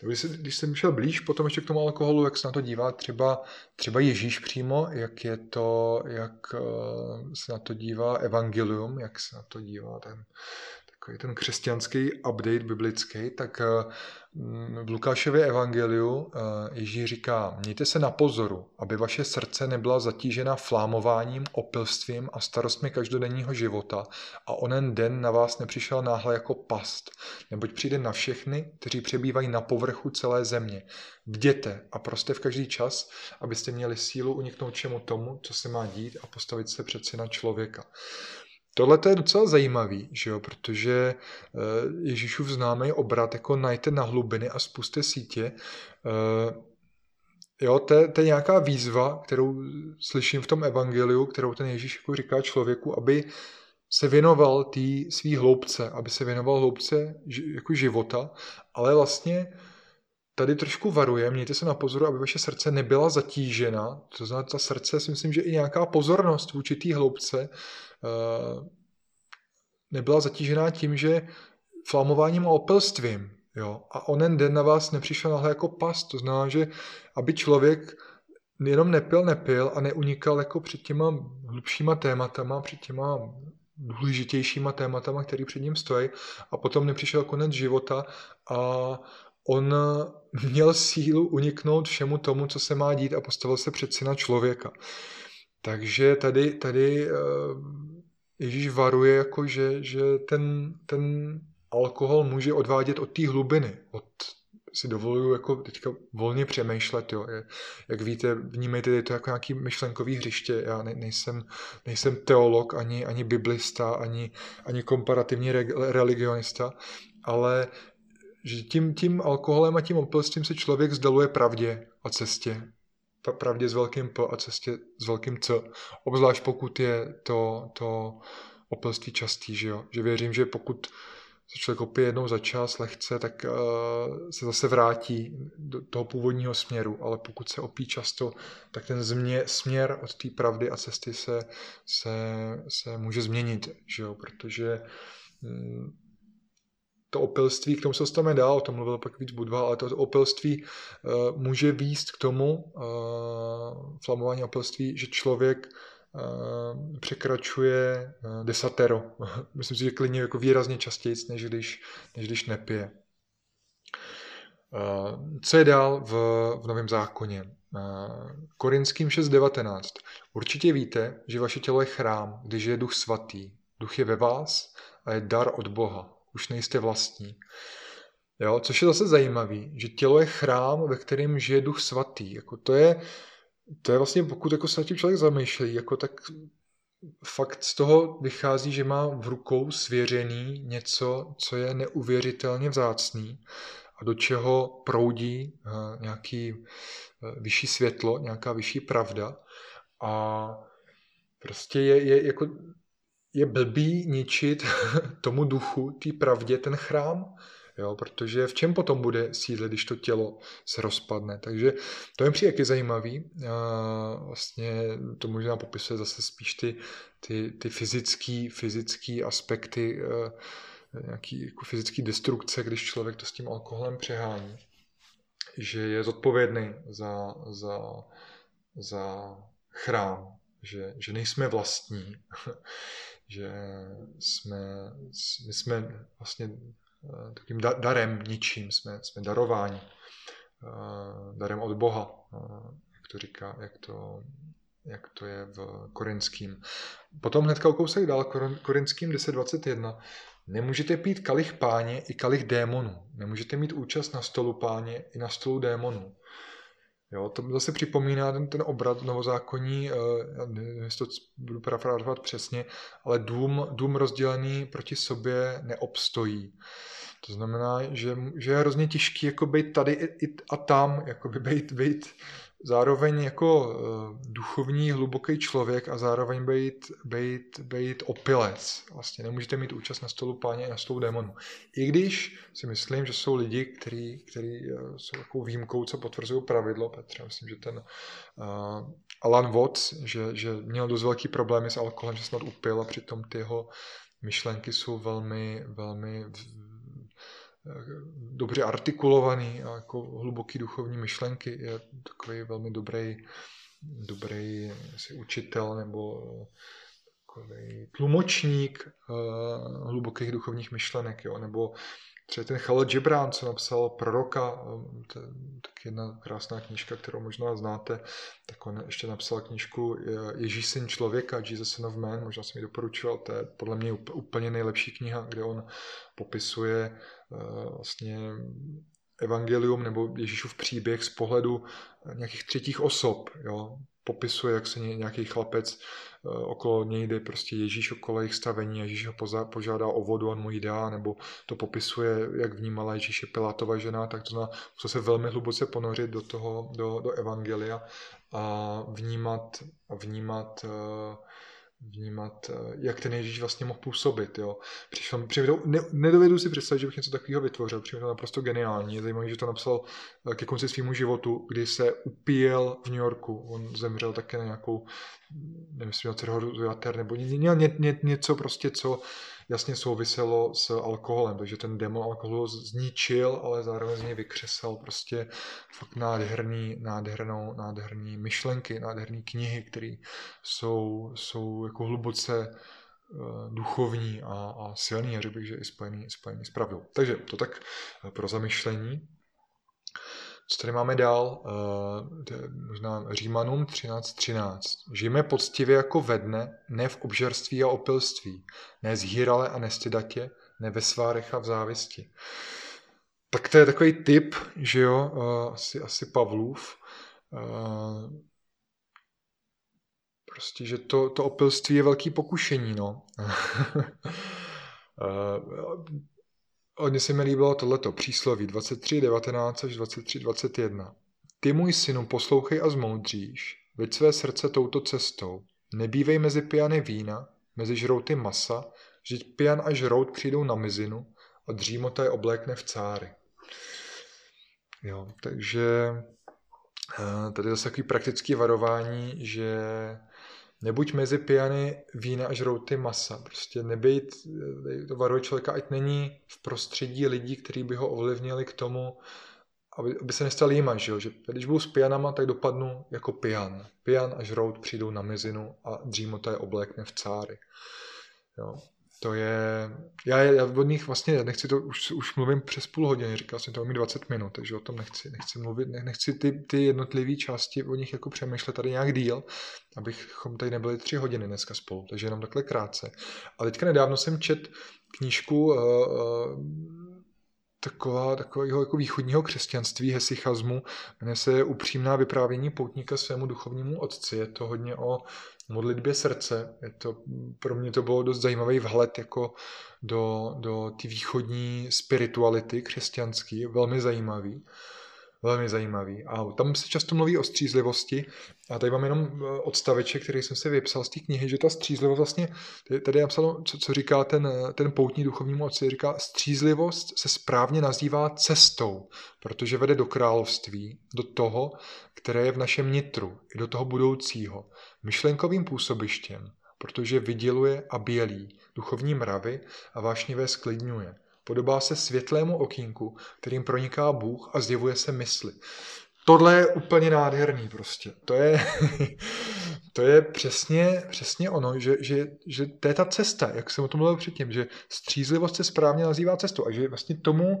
když, se, když jsem šel blíž potom ještě k tomu alkoholu, jak se na to dívá třeba, třeba Ježíš přímo, jak je to, jak eh, se na to dívá evangelium, jak se na to dívá ten, takový ten křesťanský update biblický, tak v Lukášově evangeliu eh, Ježíš říká, mějte se na pozoru, aby vaše srdce nebyla zatížena flámováním, opilstvím a starostmi každodenního života a onen den na vás nepřišel náhle jako past, neboť přijde na všechny, kteří přebývají na povrchu celé země. Bděte a prostě v každý čas, abyste měli sílu uniknout čemu tomu, co se má dít a postavit se před syna člověka. Tohle je docela zajímavý, že jo, protože eh, Ježíšův známý obrat jako najte na hlubiny a spuste sítě. Eh, jo, to je, to je nějaká výzva, kterou slyším v tom evangeliu, kterou ten Ježíš jako říká člověku, aby se věnoval té svý hloubce, aby se věnoval hloubce jako života, ale vlastně tady trošku varuje, mějte se na pozoru, aby vaše srdce nebyla zatížena, to znamená, ta srdce si myslím, že i nějaká pozornost v určitý hloubce uh, nebyla zatížená tím, že flamováním a opelstvím, Jo? A onen den na vás nepřišel nahle jako pas. To znamená, že aby člověk jenom nepil, nepil a neunikal jako před těma hlubšíma tématama, před těma důležitějšíma tématama, které před ním stojí a potom nepřišel konec života a on měl sílu uniknout všemu tomu, co se má dít a postavil se před syna člověka. Takže tady, tady eh, Ježíš varuje, jako že, že ten, ten alkohol může odvádět od té hlubiny, od si dovoluju jako teďka volně přemýšlet, jo. Jak víte, vnímejte je to jako nějaký myšlenkový hřiště. Já ne, nejsem, nejsem teolog, ani, ani biblista, ani, ani komparativní re, religionista, ale že tím, tím alkoholem a tím opilstvím se člověk zdaluje pravdě a cestě. Pravdě s velkým P a cestě s velkým C. Obzvlášť pokud je to, to opilství častý, že jo. Že věřím, že pokud se člověk opije jednou za čas lehce, tak uh, se zase vrátí do toho původního směru, ale pokud se opí často, tak ten změ, směr od té pravdy a cesty se, se, se může změnit, že jo? protože mm, to opilství, k tomu se dostaneme dál, o tom mluvil pak víc Budva, ale to opilství uh, může výst k tomu, uh, flamování opilství, že člověk uh, překračuje uh, desatero. Myslím si, že klidně jako výrazně častěji, než když, než když nepije. Uh, co je dál v, v Novém zákoně? Korinským 6.19. Určitě víte, že vaše tělo je chrám, když je duch svatý. Duch je ve vás a je dar od Boha už nejste vlastní. Jo, což je zase zajímavý, že tělo je chrám, ve kterém žije duch svatý. Jako to, je, to je vlastně, pokud jako se tím člověk zamýšlí, jako tak fakt z toho vychází, že má v rukou svěřený něco, co je neuvěřitelně vzácný a do čeho proudí uh, nějaký uh, vyšší světlo, nějaká vyšší pravda. A prostě je, je jako je blbý ničit tomu duchu, té pravdě, ten chrám, jo, protože v čem potom bude sídle, když to tělo se rozpadne. Takže to je přijde zajímavý. A vlastně to možná popisuje zase spíš ty, ty, ty fyzický, fyzický aspekty, eh, nějaký jako fyzický destrukce, když člověk to s tím alkoholem přehání. Že je zodpovědný za, za, za chrám, že, že nejsme vlastní, že jsme, my jsme vlastně eh, takým darem, ničím, jsme, jsme darováni, eh, darem od Boha, eh, jak to říká, jak to, jak to je v korinským. Potom hnedka kousek dál, korinským 10.21. Nemůžete pít kalich páně i kalich démonů. Nemůžete mít účast na stolu páně i na stolu démonů. Jo, to zase připomíná ten, ten obrat novozákonní, uh, nevím, jestli to budu parafrázovat přesně, ale dům, dům rozdělený proti sobě neobstojí. To znamená, že, že je hrozně těžký jako být tady i, a tam, jako by být, být zároveň jako uh, duchovní, hluboký člověk a zároveň být, být, být opilec. Vlastně nemůžete mít účast na stolu páně a na stolu démonů. I když si myslím, že jsou lidi, kteří, uh, jsou takovou výjimkou, co potvrzují pravidlo. Petře, myslím, že ten uh, Alan Watts, že, že měl dost velký problémy s alkoholem, že snad upil a přitom ty jeho myšlenky jsou velmi, velmi dobře artikulovaný a jako hluboký duchovní myšlenky. Je takový velmi dobrý, dobrý asi učitel nebo takový tlumočník uh, hlubokých duchovních myšlenek, jo? nebo třeba ten Khalil Gibran, co napsal Proroka, eh, to je tak jedna krásná knížka, kterou možná znáte, tak on ještě napsal knížku Ježíš syn člověka, Jesus son of man, možná jsem ji doporučoval, to je podle mě úplně nejlepší kniha, kde on popisuje Eh, vlastně evangelium nebo Ježíšův příběh z pohledu nějakých třetích osob. Jo? Popisuje, jak se nějaký chlapec eh, okolo něj jde, prostě Ježíš okolo jejich stavení, Ježíš ho požádá o vodu, on mu ji dá, nebo to popisuje, jak vnímala Ježíše Pilátova žena, tak to znamená, se velmi hluboce ponořit do toho, do, do evangelia a vnímat, vnímat uh, vnímat, eh, jak ten Ježíš vlastně mohl působit. Jo. Přišel, přišel, ne, nedovedu si představit, že bych něco takového vytvořil. Přišel to naprosto geniální. Je zajímavé, že to napsal eh, ke konci svýmu životu, kdy se upíjel v New Yorku. On zemřel také na nějakou, nevím, jestli cirhózu jater, nebo ně, ně, ně, něco prostě, co jasně souviselo s alkoholem, takže ten démon alkoholu zničil, ale zároveň z něj vykřesal prostě fakt nádherný, nádhernou, nádherný myšlenky, nádherné knihy, které jsou, jsou jako hluboce eh, duchovní a, a silný, a řekl bych, že i spojený, spojený s pravdou. Takže to tak eh, pro zamyšlení. Co tady máme dál? Uh, možná Římanům 13.13. 13. Žijeme poctivě jako ve dne, ne v obžerství a opilství, ne zhýrale a nestydatě, ne ve svárech a v závisti. Tak to je takový typ, že jo, uh, asi, asi Pavlův. Uh, prostě, že to, to opilství je velký pokušení, no. Hodně se mi líbilo tohleto přísloví 23.19 až 23.21. Ty můj synu poslouchej a zmoudříš, veď své srdce touto cestou. Nebývej mezi pijany vína, mezi žrouty masa, že pijan a žrout přijdou na mizinu a dřímota je oblékne v cáry. Jo, takže eh, tady zase takový praktický varování, že Nebuď mezi pijany vína a žrouty masa. Prostě nebejt, to varuje člověka, ať není v prostředí lidí, kteří by ho ovlivnili k tomu, aby, aby se nestal jíma, že, jo? že když budu s pijanama, tak dopadnu jako pijan. Pijan a žrout přijdou na mizinu a dřímota je oblékne v cáry. Jo? To je, já, já od nich vlastně nechci to, už, už mluvím přes půl hodiny, říkal jsem to mi 20 minut, takže o tom nechci, nechci mluvit, nechci ty, ty jednotlivé části o nich jako přemýšlet tady nějak díl, abychom tady nebyli tři hodiny dneska spolu, takže jenom takhle krátce. A teďka nedávno jsem čet knížku uh, uh, taková, takového jako východního křesťanství, hesychazmu, jmenuje se Upřímná vyprávění poutníka svému duchovnímu otci. Je to hodně o modlitbě srdce. Je to, pro mě to bylo dost zajímavý vhled jako do, do té východní spirituality křesťanský, velmi zajímavý. Velmi zajímavý. A tam se často mluví o střízlivosti. A tady mám jenom eh, odstaveček, který jsem si vypsal z té knihy, že ta střízlivost vlastně, tady je napsáno, co, co říká ten, ten poutní duchovní moci, říká, střízlivost se správně nazývá cestou, protože vede do království, do toho, které je v našem nitru, i do toho budoucího, myšlenkovým působištěm, protože vyděluje a bělí duchovní mravy a vášnivé sklidňuje. Podobá se světlému okýnku, kterým proniká Bůh a zjevuje se mysli. Tohle je úplně nádherný prostě. To je, to je přesně, přesně ono, že, že, že to je ta cesta, jak jsem o tom mluvil předtím, že střízlivost se správně nazývá cestou a že vlastně tomu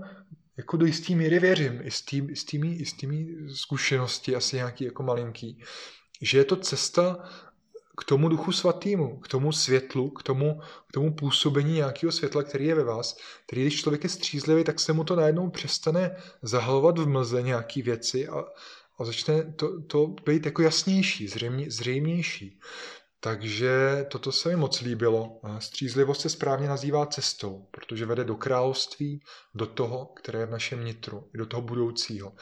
jako do jistý míry věřím, i s, tým, s, i s tými zkušenosti, asi nějaký jako malinký, že je to cesta k tomu duchu svatýmu, k tomu světlu, k tomu, k tomu působení nějakého světla, který je ve vás, který když člověk je střízlivý, tak se mu to najednou přestane zahalovat v mlze nějaký věci a, a začne to, to být jako jasnější, zřejmě, zřejmější. Takže toto se mi moc líbilo. Střízlivost se správně nazývá cestou, protože vede do království, do toho, které je v našem nitru, i do toho budoucího.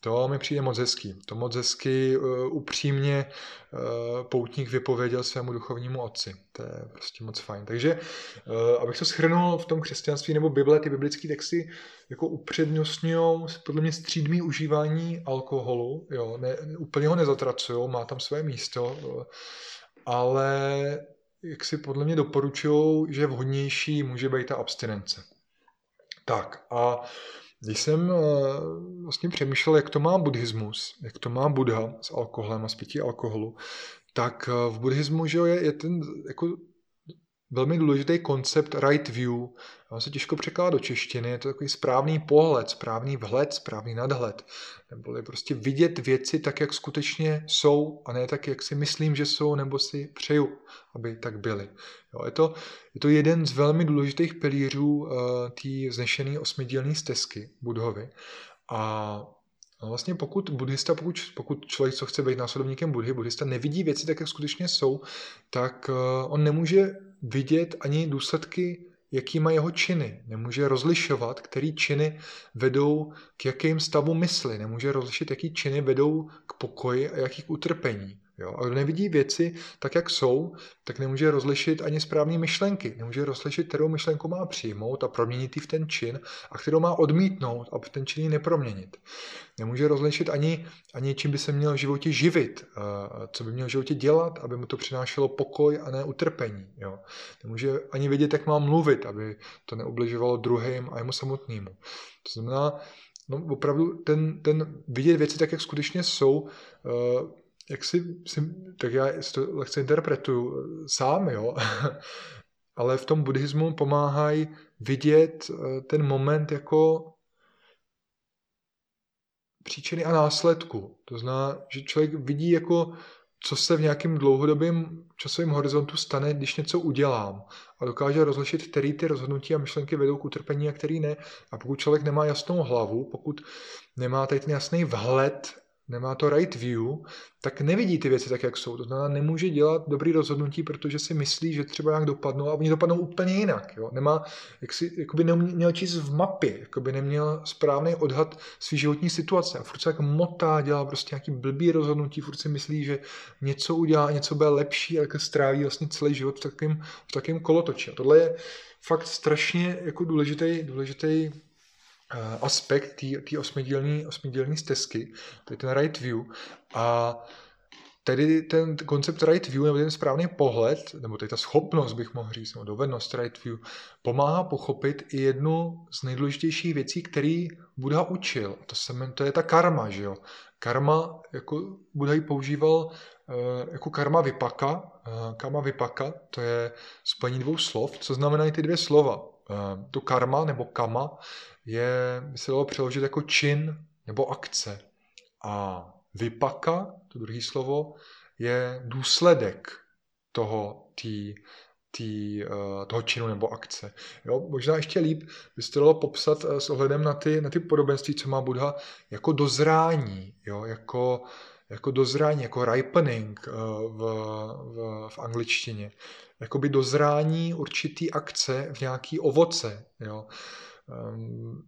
To mi přijde moc hezký. To moc hezky uh, upřímně uh, poutník vypověděl svému duchovnímu otci. To je prostě moc fajn. Takže, uh, abych to schrnul v tom křesťanství nebo Bible, ty biblické texty jako upřednostňují podle mě střídmý užívání alkoholu. Jo, ne, úplně ho nezatracují, má tam své místo, ale jak si podle mě doporučují, že vhodnější může být ta abstinence. Tak a když jsem eh, vlastně přemýšlel, jak to má buddhismus, jak to má Buddha s alkoholem a s pití alkoholu, tak eh, v buddhismu že je, je ten jako velmi důležitý koncept right view. Se těžko překládá do češtiny, je to takový správný pohled, správný vhled, správný nadhled. Neboli prostě vidět věci tak, jak skutečně jsou a ne tak, jak si myslím, že jsou, nebo si přeju, aby tak byly. Jo, je, to, je to jeden z velmi důležitých pilířů uh, té vznešené osmidílné stezky Budhovy. A No vlastně pokud buddhista, pokud, pokud člověk, co chce být následovníkem buddhy, buddhista nevidí věci tak, jak skutečně jsou, tak uh, on nemůže vidět ani důsledky, jaký má jeho činy. Nemůže rozlišovat, který činy vedou k jakým stavu mysli. Nemůže rozlišit, jaký činy vedou k pokoji a jaký k utrpení. Jo? A kdo nevidí věci tak, jak jsou, tak nemůže rozlišit ani správné myšlenky. Nemůže rozlišit, kterou myšlenku má přijmout a proměnit ji v ten čin a kterou má odmítnout a ten čin ji neproměnit. Nemůže rozlišit ani, ani čím by se měl v životě živit, co by měl v životě dělat, aby mu to přinášelo pokoj a ne utrpení. Jo? Nemůže ani vědět, jak má mluvit, aby to neubližovalo druhým a jemu samotnému. To znamená, no opravdu ten, ten vidět věci tak, jak skutečně jsou, jak si, si tak já to lehce interpretuju eh, sám, jo, ale v tom buddhismu pomáhají vidět eh, ten moment jako příčiny a následku. To znamená, že člověk vidí jako, co se v nějakém dlouhodobém časovém horizontu stane, když něco udělám. A dokáže rozlišit, který ty rozhodnutí a myšlenky vedou k utrpení a který ne. A pokud člověk nemá jasnou hlavu, pokud nemá tady ten jasný vhled nemá to right view, tak nevidí ty věci tak, jak jsou. To znamená, nemůže dělat dobrý rozhodnutí, protože si myslí, že třeba nějak dopadnou a oni dopadnou úplně jinak. Jo? Nemá, jak si, jakoby neměl číst v mapě, jakoby neměl správný odhad svý životní situace a furt se jak motá, dělá prostě nějaký blbý rozhodnutí, furt si myslí, že něco udělá, něco bude lepší a tak stráví vlastně celý život v takovém v takovém kolotoči. A tohle je fakt strašně jako důležitý, důležitý aspekt té osmidílní, osmidílní stezky, to je ten right view. A tedy ten koncept right view, nebo ten správný pohled, nebo tady ta schopnost, bych mohl říct, nebo dovednost right view, pomáhá pochopit i jednu z nejdůležitějších věcí, který Buddha učil. To, se, to je ta karma, že jo. Karma, jako Buddha ji používal eh, jako karma vypaka. Eh, karma vypaka, to je spojení dvou slov. Co znamenají ty dvě slova? To karma nebo kama je, by se dalo přeložit jako čin nebo akce. A vypaka, to druhé slovo, je důsledek toho, tý, tý, uh, toho činu nebo akce. Jo, možná ještě líp by se dalo popsat uh, s ohledem na ty, na ty podobenství, co má Buddha, jako dozrání, jo, jako, jako dozrání, jako ripening uh, v, v, v angličtině. Jakoby dozrání určitý akce v nějaký ovoce. Jo. Ehm,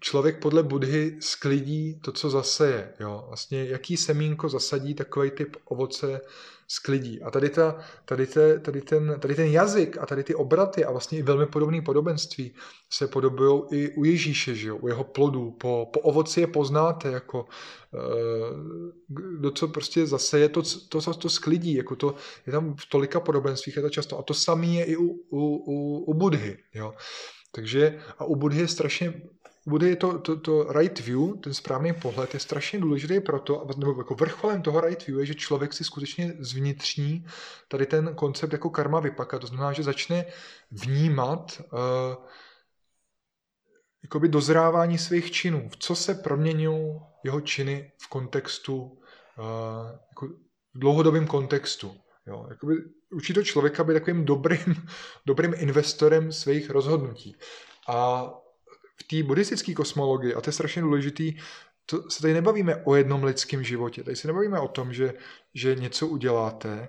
člověk podle Budhy sklidí to, co zaseje. Jo? Vlastně jaký semínko zasadí, takový typ ovoce sklidí. A tady, ta, tady, te, tady, ten, tady ten jazyk a tady ty obraty a vlastně i velmi podobné podobenství se podobují i u Ježíše, že jo? u jeho plodů. Po, po ovoci je poznáte, jako eh, kdo co prostě zaseje, to, to, to, to sklidí. Jako to, je tam v tolika podobenstvích, je to často. A to samé je i u, u, u, u Budhy. Jo? Takže a u Budhy je strašně u Budhy je to, to, to right view, ten správný pohled je strašně důležitý proto, nebo jako vrcholem toho right view je, že člověk si skutečně zvnitřní tady ten koncept jako karma vypaka. To znamená, že začne vnímat uh, jakoby dozrávání svých činů. V co se proměňují jeho činy v kontextu, uh, jako v dlouhodobém kontextu. Jo, jakoby učí to člověka být takovým dobrým, dobrým investorem svých rozhodnutí. A v té buddhistické kosmologii, a to je strašně důležitý, to se tady nebavíme o jednom lidském životě. Tady se nebavíme o tom, že, že něco uděláte,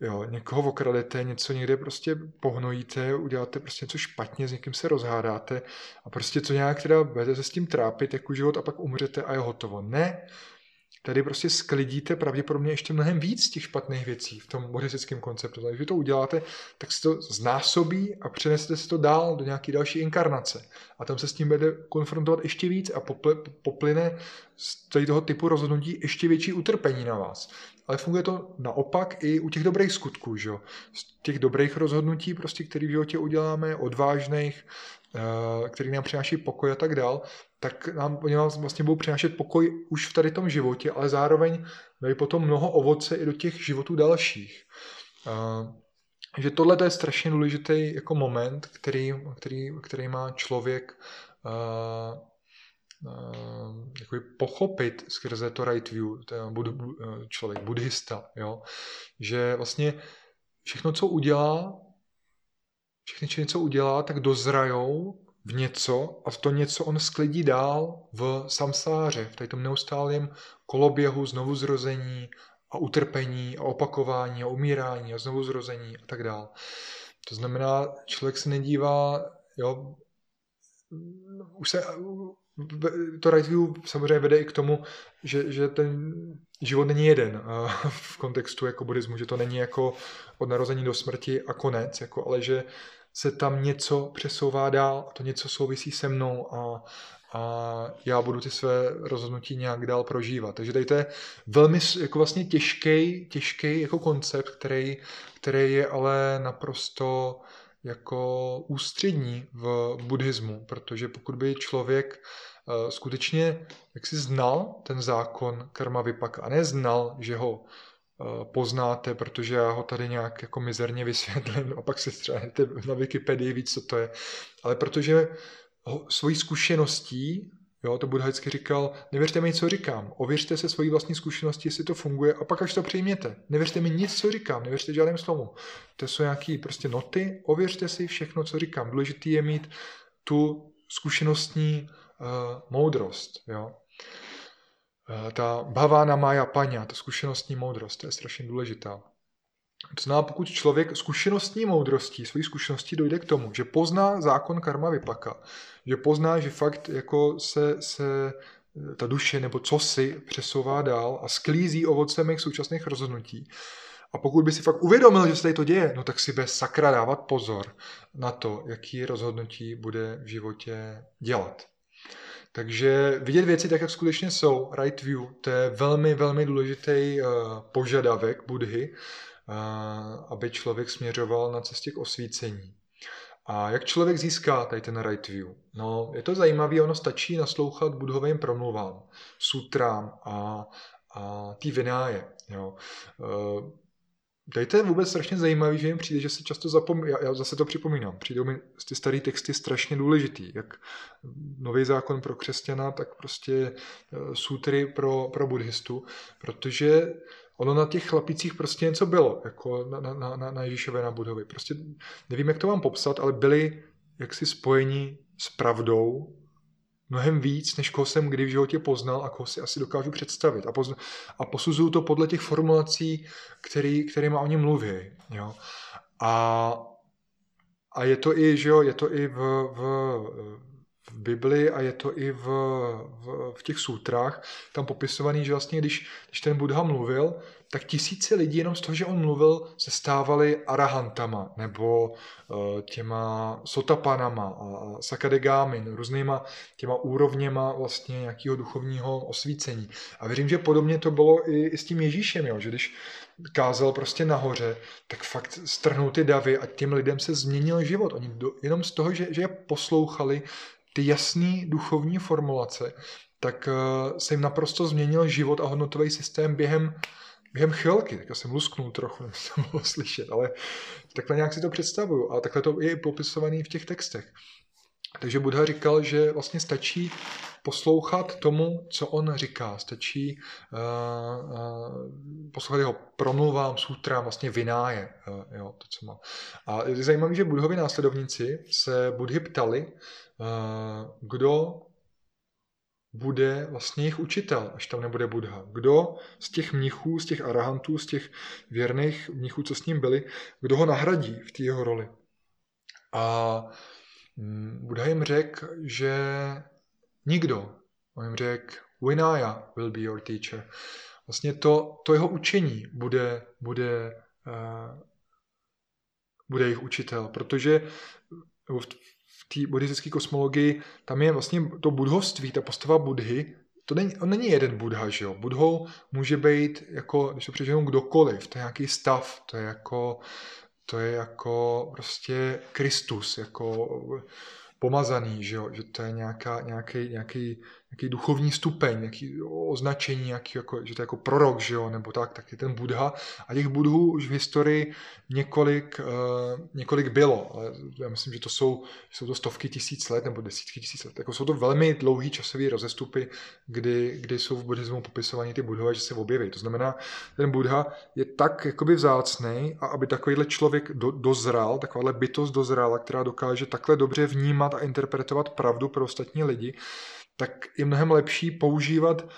jo, někoho okradete, něco někde prostě pohnojíte, uděláte prostě něco špatně, s někým se rozhádáte a prostě co nějak teda budete se s tím trápit jako život a pak umřete a je hotovo. Ne, tady prostě sklidíte pravděpodobně ještě mnohem víc těch špatných věcí v tom buddhistickém konceptu. Takže když to uděláte, tak se to znásobí a přenesete si to dál do nějaké další inkarnace. A tam se s tím bude konfrontovat ještě víc a poplyne z toho typu rozhodnutí ještě větší utrpení na vás. Ale funguje to naopak i u těch dobrých skutků, že? Z těch dobrých rozhodnutí, prostě, které v životě uděláme, odvážných, který nám přináší pokoj a tak dál, tak nám, oni nám vlastně budou přinášet pokoj už v tady tom životě, ale zároveň dají potom mnoho ovoce i do těch životů dalších. Uh, že tohle je strašně důležitý jako moment, který, který, který má člověk uh, uh, jako pochopit skrze to right view, člověk, buddhista, jo? že vlastně všechno, co udělá, všechny činy, co udělá, tak dozrajou v něco a v to něco on sklidí dál v samsáře, v tady tom neustálém koloběhu znovu zrození a utrpení a opakování a umírání a znovu zrození a tak dál. To znamená, člověk se nedívá, jo, už se, to right view samozřejmě vede i k tomu, že, že ten život není jeden v kontextu jako buddhismu, že to není jako od narození do smrti a konec, jako, ale že se tam něco přesouvá dál a to něco souvisí se mnou a, a já budu ty své rozhodnutí nějak dál prožívat. Takže tady to je velmi jako vlastně těžký, těžký jako koncept, který, který je ale naprosto jako ústřední v buddhismu, protože pokud by člověk uh, skutečně jak si znal ten zákon karma vipaka a neznal, že ho uh, poznáte, protože já ho tady nějak jako mizerně vysvětlím a pak si třeba na Wikipedii víc, co to je, ale protože svojí zkušeností, jo, to Buddha vždycky říkal, nevěřte mi, co říkám, ověřte se svojí vlastní zkušenosti, jestli to funguje a pak až to přijměte. Nevěřte mi nic, co říkám, nevěřte žádném slovu. To jsou nějaké prostě noty, ověřte si všechno, co říkám. Důležité je mít tu zkušenostní uh, moudrost, jo. Uh, ta bhavána mája paňa, ta zkušenostní moudrost, to je strašně důležitá. To znamená, pokud člověk zkušenostní moudrostí, svojí zkušeností dojde k tomu, že pozná zákon karma vypaka, že pozná, že fakt jako se, se ta duše nebo co si přesouvá dál a sklízí ovoce mých současných rozhodnutí. A pokud by si fakt uvědomil, že se tady to děje, no tak si bez sakra dávat pozor na to, jaký rozhodnutí bude v životě dělat. Takže vidět věci tak, jak skutečně jsou, right view, to je velmi, velmi důležitý uh, požadavek Budhy, aby člověk směřoval na cestě k osvícení. A jak člověk získá tady ten right view? No, je to zajímavé, ono stačí naslouchat budhovým promluvám, sutrám a, a tý vináje. Jo. E, tady to je vůbec strašně zajímavé, že jim přijde, že se často zapomíná, já, já zase to připomínám, přijdou mi ty staré texty strašně důležitý, jak nový zákon pro křesťana, tak prostě e, sutry pro, pro buddhistu, protože ono na těch chlapicích prostě něco bylo, jako na, na, na, na Ježíšové na Budovi. Prostě nevím, jak to vám popsat, ale byli jaksi spojeni s pravdou mnohem víc, než koho jsem kdy v životě poznal a koho si asi dokážu představit. A, pozna- a posuzuju to podle těch formulací, který, kterýma oni mluví. Jo? A, a je to i, že jo, je to i v, v, Bibli a je to i v, v, v těch sútrách tam popisovaný, že vlastně když, když ten Buddha mluvil, tak tisíce lidí jenom z toho, že on mluvil, se stávali arahantama nebo uh, těma sotapanama a sakadegámin, různýma těma úrovněma vlastně nějakého duchovního osvícení. A věřím, že podobně to bylo i, i s tím Ježíšem, jo? že když kázal prostě nahoře, tak fakt strhnul ty davy a těm lidem se změnil život. Oni do, jenom z toho, že, že je poslouchali, ty jasné duchovní formulace, tak uh, se jim naprosto změnil život a hodnotový systém během, během chvilky. Tak já jsem lusknul trochu, než to mohlo slyšet, ale takhle nějak si to představuju a takhle to je popisovaný v těch textech. Takže Buddha říkal, že vlastně stačí poslouchat tomu, co on říká. Stačí uh, uh, poslouchat jeho promluvám, sutrám, vlastně vináje. Uh, jo, to, co má. A je zajímavé, že Budhovi následovníci se Budhy ptali, kdo bude vlastně jejich učitel, až tam nebude Buddha. Kdo z těch mnichů, z těch arahantů, z těch věrných mnichů, co s ním byli, kdo ho nahradí v té jeho roli. A mm, Buddha jim řekl, že nikdo. On jim řekl, Vinaya will be your teacher. Vlastně to, to jeho učení bude, bude, uh, bude jejich učitel, protože té buddhistické kosmologii, tam je vlastně to budhovství, ta postava Budhy, to není, on není jeden Budha, že jo. Budhou může být, jako, když to přeženu, kdokoliv, to je nějaký stav, to je jako, to je jako prostě Kristus, jako pomazaný, že, jo? že to je nějaká, nějaký, nějaký nějaký duchovní stupeň, nějaký označení, nějaký, jako, že to je jako prorok, že jo, nebo tak, tak je ten Buddha. A těch Budhů už v historii několik, uh, několik bylo, ale já myslím, že to jsou, jsou to stovky tisíc let nebo desítky tisíc let. Jako jsou to velmi dlouhý časové rozestupy, kdy, kdy jsou v buddhismu popisovaní ty Budhové, že se objeví. To znamená, ten Buddha je tak jakoby vzácný a aby takovýhle člověk do, dozral, takováhle bytost dozrála, která dokáže takhle dobře vnímat a interpretovat pravdu pro ostatní lidi, tak je mnohem lepší používat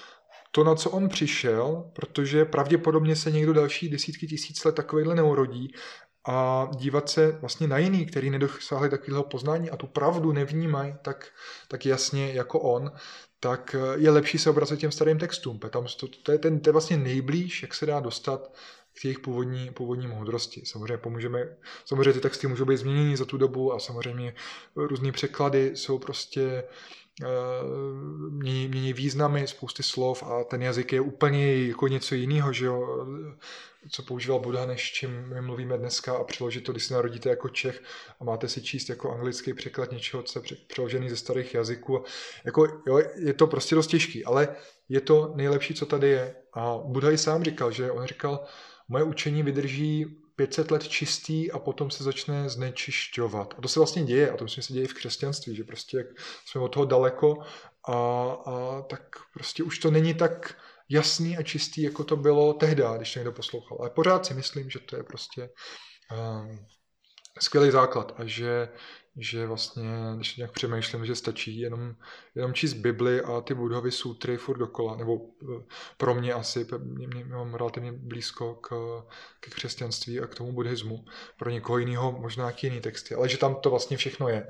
to, na co on přišel, protože pravděpodobně se někdo další desítky tisíc let takovýhle neurodí a dívat se vlastně na jiný, který nedosáhli takového poznání a tu pravdu nevnímají tak, tak jasně jako on, tak je lepší se obracet těm starým textům. Tam to, to, je ten, to je vlastně nejblíž, jak se dá dostat k jejich původní, původní moudrosti. Samozřejmě pomůžeme, samozřejmě ty texty můžou být změněny za tu dobu a samozřejmě různé překlady jsou prostě mění, mění významy, spousty slov a ten jazyk je úplně jako něco jiného, že jo, co používal Buddha, než čím my mluvíme dneska a přeložit to, když se narodíte jako Čech a máte si číst jako anglický překlad něčeho, co je přeložený ze starých jazyků. Jako, jo, je to prostě dost těžký, ale je to nejlepší, co tady je. A Buddha i sám říkal, že on říkal, moje učení vydrží 500 let čistý a potom se začne znečišťovat. A to se vlastně děje, a to myslím se děje v křesťanství, že prostě jak jsme od toho daleko a, a tak prostě už to není tak jasný a čistý, jako to bylo tehdy, když někdo poslouchal. Ale pořád si myslím, že to je prostě um, skvělý základ a že, že vlastně, když nějak přemýšlím, že stačí jenom, jenom číst Bibli a ty Budhovy sutry furt dokola, nebo eh, pro mě asi, mě, mě mám relativně blízko k, k křesťanství a k tomu buddhismu. Pro někoho jiného možná nějaký jiný texty, ale že tam to vlastně všechno je.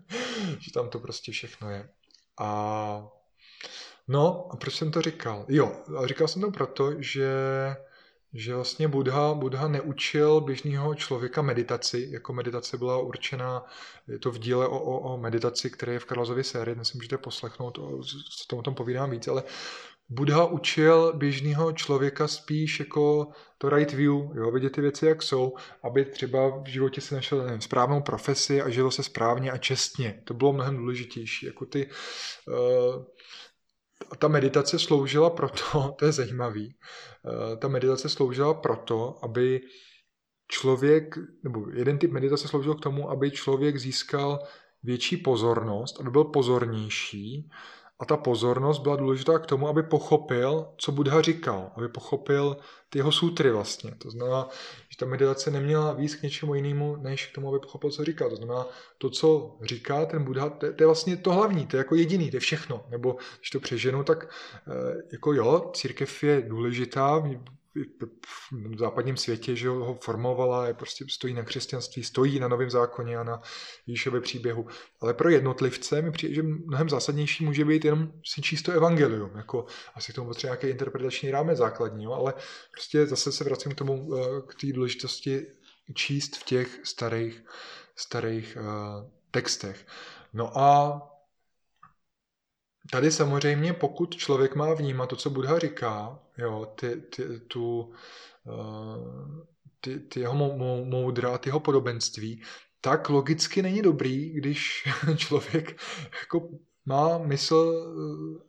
že tam to prostě všechno je. A no, a proč jsem to říkal? Jo, říkal jsem to proto, že že vlastně Buddha, Buddha neučil běžného člověka meditaci, jako meditace byla určena, je to v díle o, o, o meditaci, které je v Karlazově sérii, dnes si můžete poslechnout, o, o tom povídám víc, ale Buddha učil běžného člověka spíš jako to right view, jo, vidět ty věci, jak jsou, aby třeba v životě si našel nevím, správnou profesi a žilo se správně a čestně. To bylo mnohem důležitější. Jako ty, uh, ta meditace sloužila proto, to je zajímavý, eh, ta meditace sloužila proto, aby člověk, nebo jeden typ meditace sloužil k tomu, aby člověk získal větší pozornost, aby byl pozornější a ta pozornost byla důležitá k tomu, aby pochopil, co Buddha říkal, aby pochopil ty jeho sutry vlastně. To znamená, že ta meditace neměla víc k něčemu jinému, než k tomu, aby pochopil, co říká. To znamená, to, co říká ten Buddha, to, to je vlastně to hlavní, to je jako jediný, to je všechno. Nebo když to přeženu, tak eh, jako jo, církev je důležitá, v západním světě, že ho formovala, je prostě stojí na křesťanství, stojí na novém zákoně a na Ježíšově příběhu. Ale pro jednotlivce mi přijde, že mnohem zásadnější může být jenom si číst evangelium, jako asi k tomu potřeba nějaký interpretační rámec základní, jo? ale prostě zase se vracím k tomu, eh, k té důležitosti číst v těch starých, starých uh, textech. No a Tady samozřejmě, pokud člověk má vnímat to, co Buddha říká, jo, ty, ty, tu, eh, ty, ty jeho moudra, ty jeho podobenství, tak logicky není dobrý, když člověk jako má mysl eh,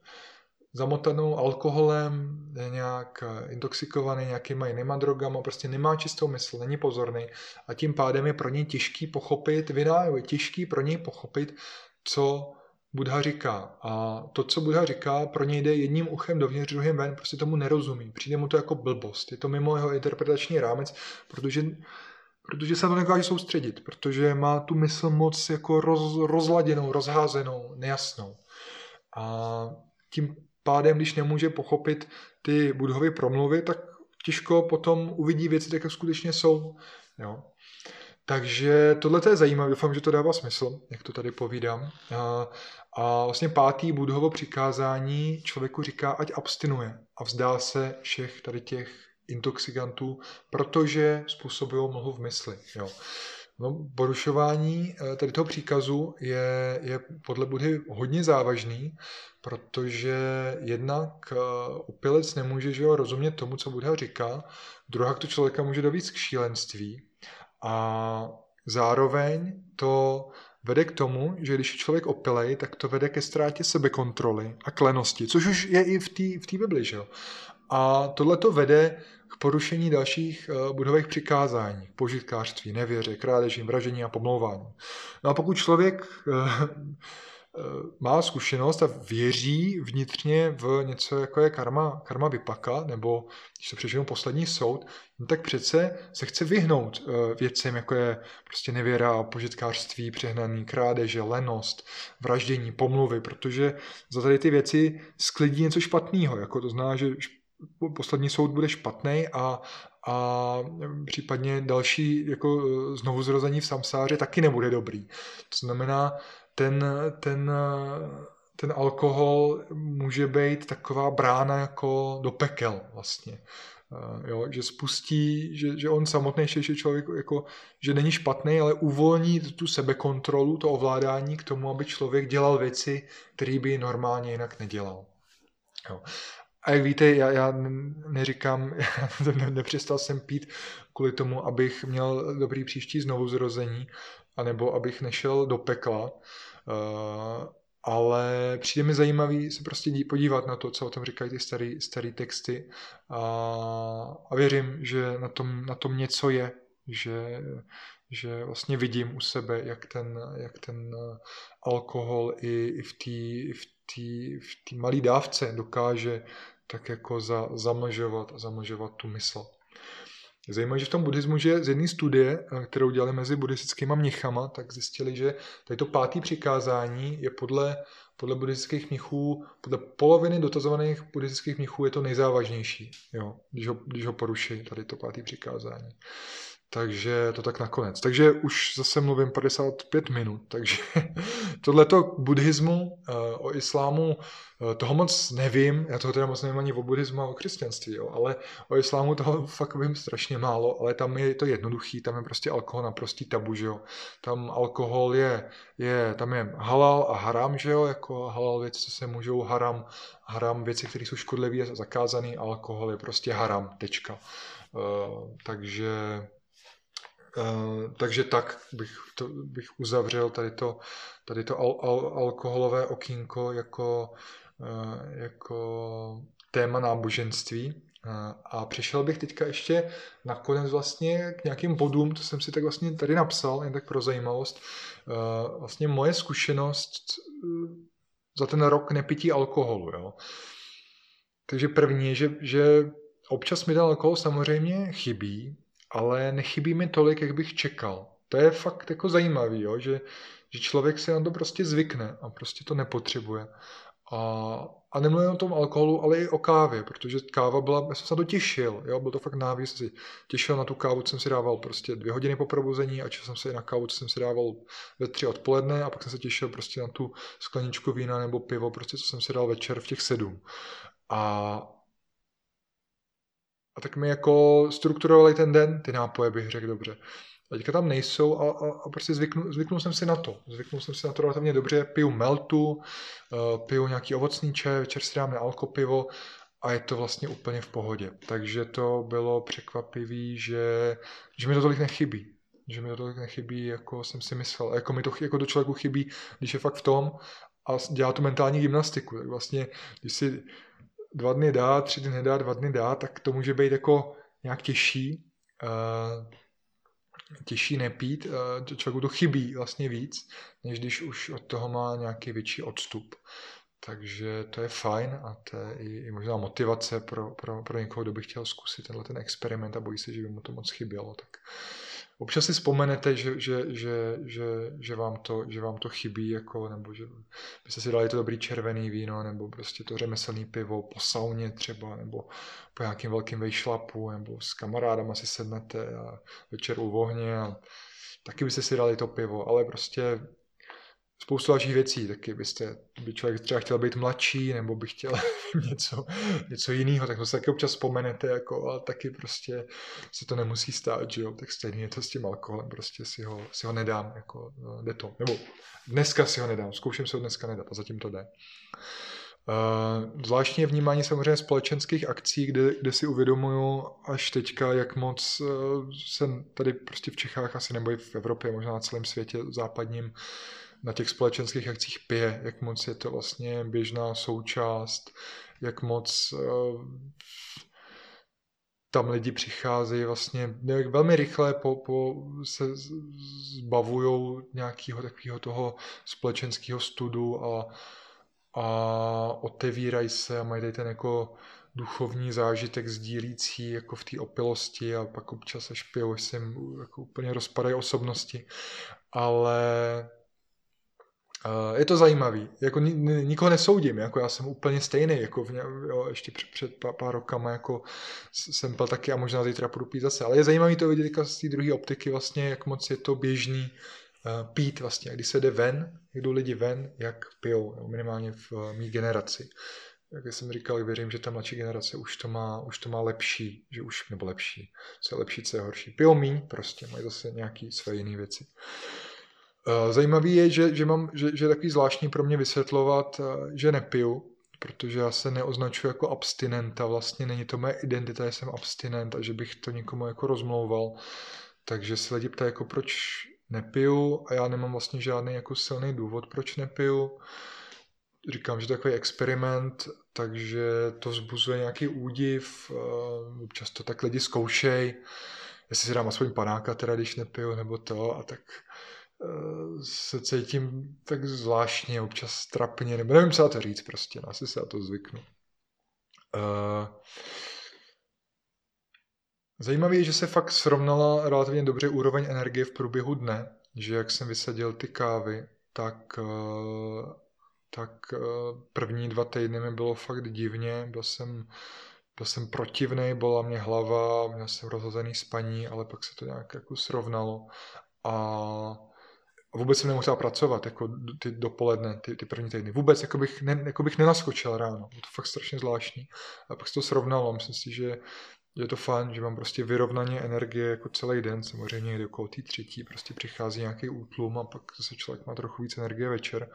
zamotanou alkoholem, je nějak eh, intoxikovaný nějakýma jinýma drogama, prostě nemá čistou mysl, není pozorný a tím pádem je pro něj těžký pochopit vina, je těžký pro něj pochopit, co Buddha říká. A to, co Buddha říká, pro něj jde jedním uchem dovnitř, druhým ven, prostě tomu nerozumí. Přijde mu to jako blbost. Je to mimo jeho interpretační rámec, protože, protože se to nedokáže soustředit, protože má tu mysl moc jako roz, rozladěnou, rozházenou, nejasnou. A tím pádem, když nemůže pochopit ty Budhovy promluvy, tak těžko potom uvidí věci tak, jak skutečně jsou. Jo. Takže tohle je zajímavé, doufám, že to dává smysl, jak to tady povídám. A, a vlastně pátý Budhovo přikázání člověku říká, ať abstinuje a vzdá se všech tady těch intoxikantů, protože způsobují mlhu v mysli. Jo. No, porušování eh, tady toho příkazu je, je podle Budhy hodně závažný, protože jednak eh, nemůže že jo, rozumět tomu, co Budha říká, druhá to člověka může dovít k šílenství a zároveň to vede k tomu, že když je člověk opilej, tak to vede ke ztrátě sebekontroly a klenosti, což už je i v té v Bibli. Že? A tohle to vede k porušení dalších uh, budových přikázání, požitkářství, nevěře, krádežím, vražení a pomlouvání. No a pokud člověk Eh, má zkušenost a věří vnitřně v něco, jako je karma, karma vypaka, nebo když se přežijou poslední soud, no tak přece se chce vyhnout eh, věcem, jako je prostě nevěra, požitkářství, přehnaný krádeže, lenost, vraždění, pomluvy, protože za tady ty věci sklidí něco špatného. Jako to zná, že poslední soud bude špatný a, a případně další jako znovuzrození v samsáře taky nebude dobrý. To znamená, ten, ten, ten alkohol může být taková brána jako do pekel vlastně. Eh, jo, že spustí, že, že on samotný že člověk jako, že není špatný, ale uvolní tu sebekontrolu, to ovládání k tomu, aby člověk dělal věci, které by normálně jinak nedělal. Jo. A jak víte, já, já neříkám, já nepřestal jsem pít kvůli tomu, abych měl dobrý příští znovuzrození, anebo abych nešel do pekla, ale přijde mi zajímavý se prostě podívat na to, co o tom říkají ty starý, starý texty a, a věřím, že na tom, na tom něco je, že, že vlastně vidím u sebe, jak ten, jak ten alkohol i, i v té v v malé dávce dokáže tak jako za, zamlžovat, zamlžovat tu mysl. Zajímavé, že v tom buddhismu, že z jedné studie, eh, kterou dělali mezi buddhistickými mnichama, tak zjistili, že tady to pátý přikázání je podle, podle buddhistických mnichů, podle poloviny dotazovaných buddhistických mnichů je to nejzávažnější, jo, když, ho, když ho poruší, tady to pátý přikázání. Takže to tak nakonec. Takže už zase mluvím 55 minut, takže tohleto buddhismu, eh, o islámu, eh, toho moc nevím, já toho teda moc nevím ani o buddhismu a o křesťanství, jo, ale o islámu toho fakt vím strašně málo, ale tam je to jednoduchý, tam je prostě alkohol naprostý tabu, že jo. Tam alkohol je, je, tam je halal a haram, že jo, jako halal věci, co se můžou, haram, haram věci, které jsou škodlivé a zakázané, alkohol je prostě haram, tečka. Uh, takže takže tak bych, to, bych uzavřel tady to, tady to al, al, alkoholové okýnko jako, uh, jako téma náboženství. Uh, a přišel bych teďka ještě nakonec vlastně k nějakým bodům, to jsem si tak vlastně tady napsal, jen tak pro zajímavost. Vlastně moje zkušenost za ten rok nepití alkoholu. Jo. Takže první je, že, že občas mi ten alkohol samozřejmě chybí, ale nechybí mi tolik, jak bych čekal. To je fakt jako zajímavý, jo? Že, že člověk se na to prostě zvykne a prostě to nepotřebuje. A, a nemluvím o tom alkoholu, ale i o kávě, protože káva byla, já jsem se na to těšil, jo? byl to fakt návěs, si těšil na tu kávu, co jsem si dával prostě dvě hodiny po probuzení a čas jsem se i na kávu, co jsem si dával ve tři odpoledne a pak jsem se těšil prostě na tu skleničku vína nebo pivo, prostě co jsem si dal večer v těch sedm. A, a tak mi jako strukturovali ten den, ty nápoje bych řekl dobře. A teďka tam nejsou a, a, a prostě zvyknu, zvyknul jsem si na to. Zvyknul jsem si na to relativně dobře. Piju meltu, uh, piju nějaký ovocný čaj, večer si dáme alkopivo a je to vlastně úplně v pohodě. Takže to bylo překvapivý, že, že mi to tolik nechybí. Že mi to tolik nechybí, jako jsem si myslel. Jako mi to jako do člověku chybí, když je fakt v tom a dělá tu mentální gymnastiku. Tak vlastně, když si dva dny dá, tři dny nedá, dva dny dá, tak to může být jako nějak těžší, uh, těžší nepít, uh, člověku to chybí vlastně víc, než když už od toho má nějaký větší odstup. Takže to je fajn a to je i, i možná motivace pro, pro, pro někoho, kdo by chtěl zkusit tenhle ten experiment a bojí se, že by mu to moc chybělo. Tak občas si vzpomenete, že, že, že, že, že, vám to, že vám to chybí, jako, nebo že byste si dali to dobrý červený víno, nebo prostě to řemeslný pivo po sauně třeba, nebo po nějakým velkým vejšlapu, nebo s kamarádama si sednete a večer u ohně a taky byste si dali to pivo, ale prostě spoustu dalších věcí, taky byste, by člověk třeba chtěl být mladší, nebo by chtěl něco, něco jiného, tak to se taky občas vzpomenete, jako, ale taky prostě se to nemusí stát, že jo, tak stejně je to s tím alkoholem, prostě si ho, si ho nedám, jako, no, jde to, nebo dneska si ho nedám, zkouším se ho dneska nedat a zatím to jde. Uh, zvláštní je vnímání samozřejmě společenských akcí, kde, kde si uvědomuju až teďka, jak moc uh, tady prostě v Čechách asi nebo i v Evropě, možná na celém světě západním, na těch společenských akcích pije, jak moc je to vlastně běžná součást, jak moc uh, tam lidi přicházejí vlastně jak velmi rychle po, po se zbavují nějakého takového toho společenského studu a, a otevírají se a mají ten jako duchovní zážitek sdílící jako v té opilosti a pak občas až pijou, se jim jako úplně rozpadají osobnosti. Ale je to zajímavý, jako nikoho nesoudím, jako já jsem úplně stejný, jako v ně, jo, ještě před, před pár, pár rokama, jako jsem pil taky a možná zítra půjdu pít zase, ale je zajímavý to vidět z té druhé optiky vlastně, jak moc je to běžný uh, pít vlastně, když se jde ven, jak jdou lidi ven, jak pijou, jo, minimálně v uh, mý generaci. Jak jsem říkal, věřím, že ta mladší generace už to má, už to má lepší, že už, nebo lepší, co je lepší, co je horší. Pijou míň prostě, mají zase nějaké své jiné věci. Uh, zajímavý je, že, že, mám, že, že je takový zvláštní pro mě vysvětlovat, uh, že nepiju, protože já se neoznačuji jako abstinenta, vlastně není to moje identita, že jsem abstinent a že bych to někomu jako rozmlouval. Takže se lidi ptají, jako proč nepiju a já nemám vlastně žádný jako silný důvod, proč nepiju. Říkám, že to je takový experiment, takže to vzbuzuje nějaký údiv, občas to tak lidi zkoušej, jestli si dám aspoň panáka teda, když nepiju, nebo to a tak se cítím tak zvláštně, občas trapně, nebo nevím, co to říct prostě, no, asi se na to zvyknu. Uh, Zajímavé je, že se fakt srovnala relativně dobře úroveň energie v průběhu dne, že jak jsem vysadil ty kávy, tak, uh, tak uh, první dva týdny mi bylo fakt divně, byl jsem, byl jsem protivný, bola mě hlava, měl jsem rozhozený spaní, ale pak se to nějak jako srovnalo a a vůbec jsem nemusel pracovat jako ty dopoledne, ty, ty první týdny. Vůbec jako bych, ne, jako bych nenaskočil ráno. Bylo to fakt strašně zvláštní. A pak se to srovnalo. Myslím si, že je to fajn, že mám prostě vyrovnaně energie jako celý den. Samozřejmě někdy okolo té třetí prostě přichází nějaký útlum a pak zase člověk má trochu víc energie večer.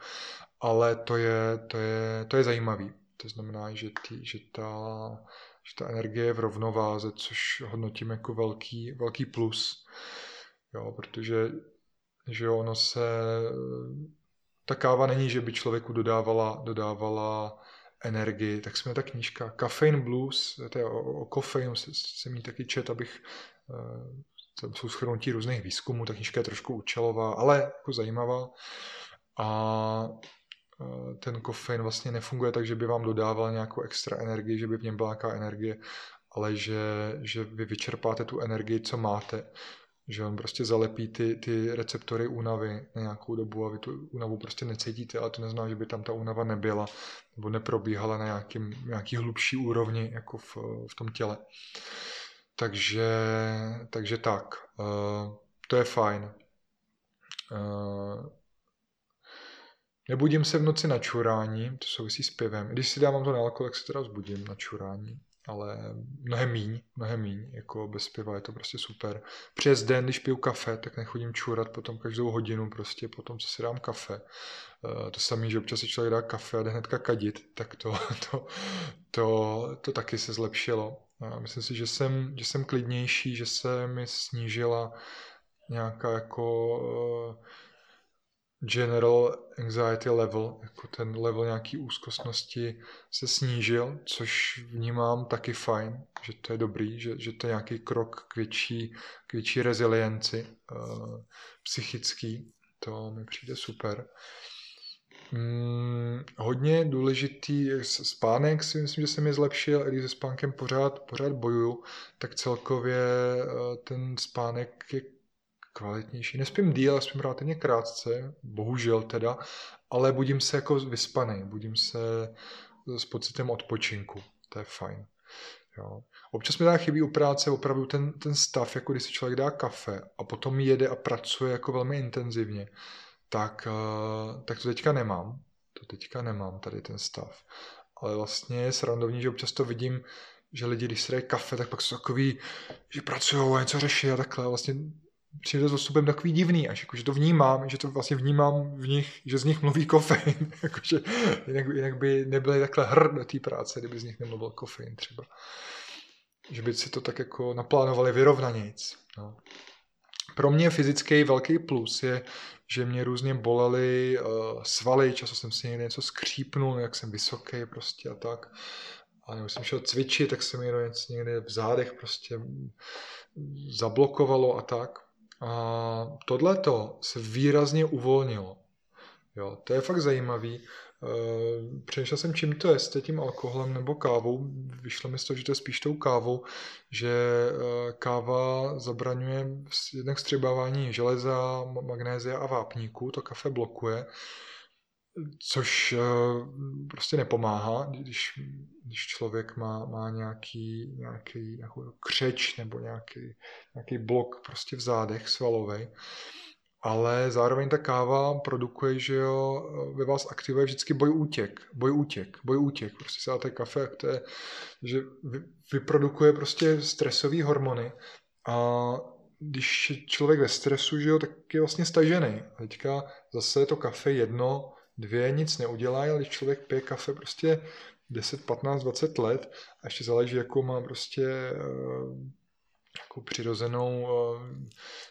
Ale to je, to je, to je zajímavý. To znamená, že, ty, že, ta, že ta energie je v rovnováze, což hodnotím jako velký, velký plus. Jo, protože že ono se, ta káva není, že by člověku dodávala, dodávala energii, tak jsme ta knížka. Caffeine Blues, to je o, o kofeinu, jsem jí taky čet, abych tam jsou schrnutí různých výzkumů, ta knížka je trošku účelová, ale jako zajímavá. A eh, ten kofein vlastně nefunguje tak, že by vám dodával nějakou extra energii, že by v něm byla nějaká energie, ale že, že vy vyčerpáte tu energii, co máte že on prostě zalepí ty, ty receptory únavy na nějakou dobu a vy tu únavu prostě necítíte, ale to neznamená, že by tam ta únava nebyla nebo neprobíhala na nějakým, nějaký hlubší úrovni jako v, v tom těle. Takže, takže tak, uh, to je fajn. Uh, nebudím se v noci na čurání, to souvisí s pivem. Když si dávám to na alkohol, tak se teda vzbudím na čurání ale mnohem míň, mnohem míň, jako bez piva je to prostě super. Přes den, když piju kafe, tak nechodím čůrat potom každou hodinu prostě, potom co si dám kafe. Eh, to samé, že občas si člověk dá kafe a jde hnedka kadit, tak to, to, to, to taky se zlepšilo. Myslím si, že jsem, že jsem klidnější, že se mi snížila nějaká jako uh, general anxiety level, jako ten level nějaký úzkostnosti se snížil, což vnímám taky fajn, že to je dobrý, že, že to je nějaký krok k větší, k větší rezilienci uh, psychický, to mi přijde super. Hmm, hodně důležitý spánek si myslím, že se mi zlepšil, i když se spánkem pořád, pořád bojuju, tak celkově uh, ten spánek je kvalitnější. Nespím díl, spím relativně krátce, bohužel teda, ale budím se jako vyspaný, budím se s pocitem odpočinku. To je fajn. Jo. Občas mi dá chybí u práce opravdu ten, ten stav, jako když si člověk dá kafe a potom jede a pracuje jako velmi intenzivně, tak, eh, tak to teďka nemám. To teďka nemám, tady ten stav. Ale vlastně je srandovní, že občas to vidím, že lidi, když si dají kafe, tak pak jsou takový, že pracují a něco řeší a takhle. Vlastně přijde s ostupem takový divný, až jako, že to vnímám, že to vlastně vnímám v nich, že z nich mluví kofein, jakože jinak, jinak by nebyly takhle hr do té práce, kdyby z nich nemluvil kofein třeba. Že by si to tak jako naplánovali vyrovnanějc. No. Pro mě fyzický velký plus je, že mě různě bolely uh, svaly, často jsem si někde něco skřípnul, jak jsem vysoký prostě a tak. A nebo jsem šel cvičit, tak se mi něco někde v zádech prostě zablokovalo a tak. Tohleto se výrazně uvolnilo. Jo, to je fakt zajímavý. Eh, přemýšlel jsem, čím to je, jestli tím alkoholem nebo kávou. Vyšlo mi z toho, že to je spíš tou kávou, že eh, káva zabraňuje jednak střebávání železa, magnézia a vápníku, to kafe blokuje. Což prostě nepomáhá, když, když člověk má, má nějaký, nějaký nějakou křeč nebo nějaký, nějaký blok prostě v zádech svalový ale zároveň ta káva produkuje, že jo, ve vás aktivuje vždycky boj útěk, boj útěk, boj útěk. Prostě se dáte kafe, to je, že vyprodukuje prostě stresové hormony a když je člověk ve stresu, že jo, tak je vlastně stažený. A teďka zase to kafe jedno, dvě nic neudělá, ale když člověk pije kafe prostě 10, 15, 20 let a ještě záleží, jakou má prostě eh, jako přirozenou uh,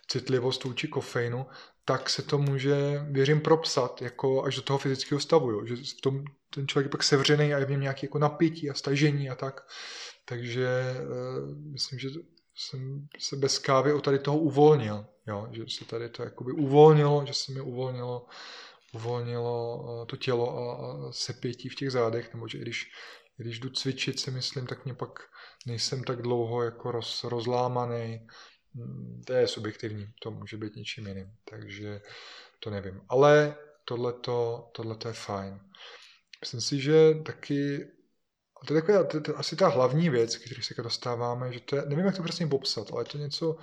citlivost vůči kofeinu, tak se to může, věřím, propsat jako až do toho fyzického stavu, jo? že v tom ten člověk je pak sevřený a je v něm nějaké jako napětí a stažení a tak. Takže uh, myslím, že jsem se bez kávy o tady toho uvolnil, jo? že se tady to jakoby uvolnilo, že se mi uvolnilo, uvolnilo uh, to tělo a, sepětí v těch zádech, nebo že když, když jdu cvičit, si myslím, tak mě pak nejsem tak dlouho jako roz, rozlámaný. Hmm, to je subjektivní, to může být něčím jiným, takže to nevím. Ale tohleto, tohleto je fajn. Myslím si, že taky a to je taková, to, to, asi ta hlavní věc, který se dostáváme, že to je, nevím, jak to přesně popsat, ale je to něco,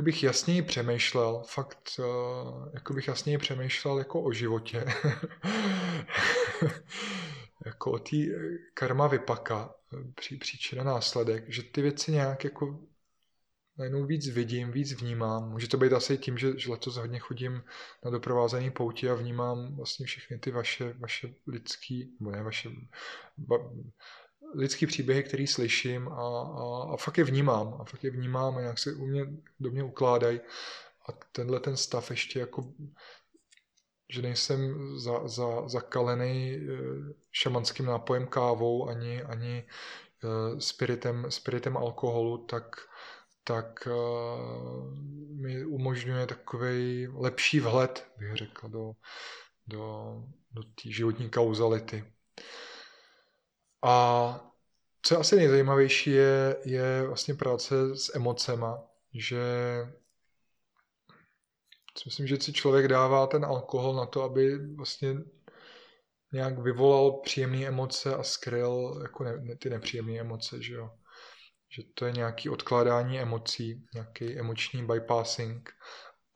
jako bych jasněji přemýšlel, fakt, uh, jako bych jasněji přemýšlel jako o životě. jako o té eh, karma vypaka, eh, pří, příčina následek, že ty věci nějak jako najednou víc vidím, víc vnímám. Může to být asi tím, že, že letos hodně chodím na doprovázený pouti a vnímám vlastně všechny ty vaše, vaše lidský, nebo ne vaše, ba, lidský příběhy, který slyším a, a, a fakt je vnímám. A fakt je vnímám a nějak se u mě, do mě ukládají. A tenhle ten stav ještě jako že nejsem za, za, zakalený eh, šamanským nápojem kávou ani, ani eh, spiritem, spiritem alkoholu, tak, tak eh, mi umožňuje takový lepší vhled, bych řekl, do, do, do té životní kauzality. A co je asi nejzajímavější, je, je vlastně práce s emocema, že myslím, že si člověk dává ten alkohol na to, aby vlastně nějak vyvolal příjemné emoce a skryl jako ne, ty nepříjemné emoce, že jo. Že to je nějaký odkládání emocí, nějaký emoční bypassing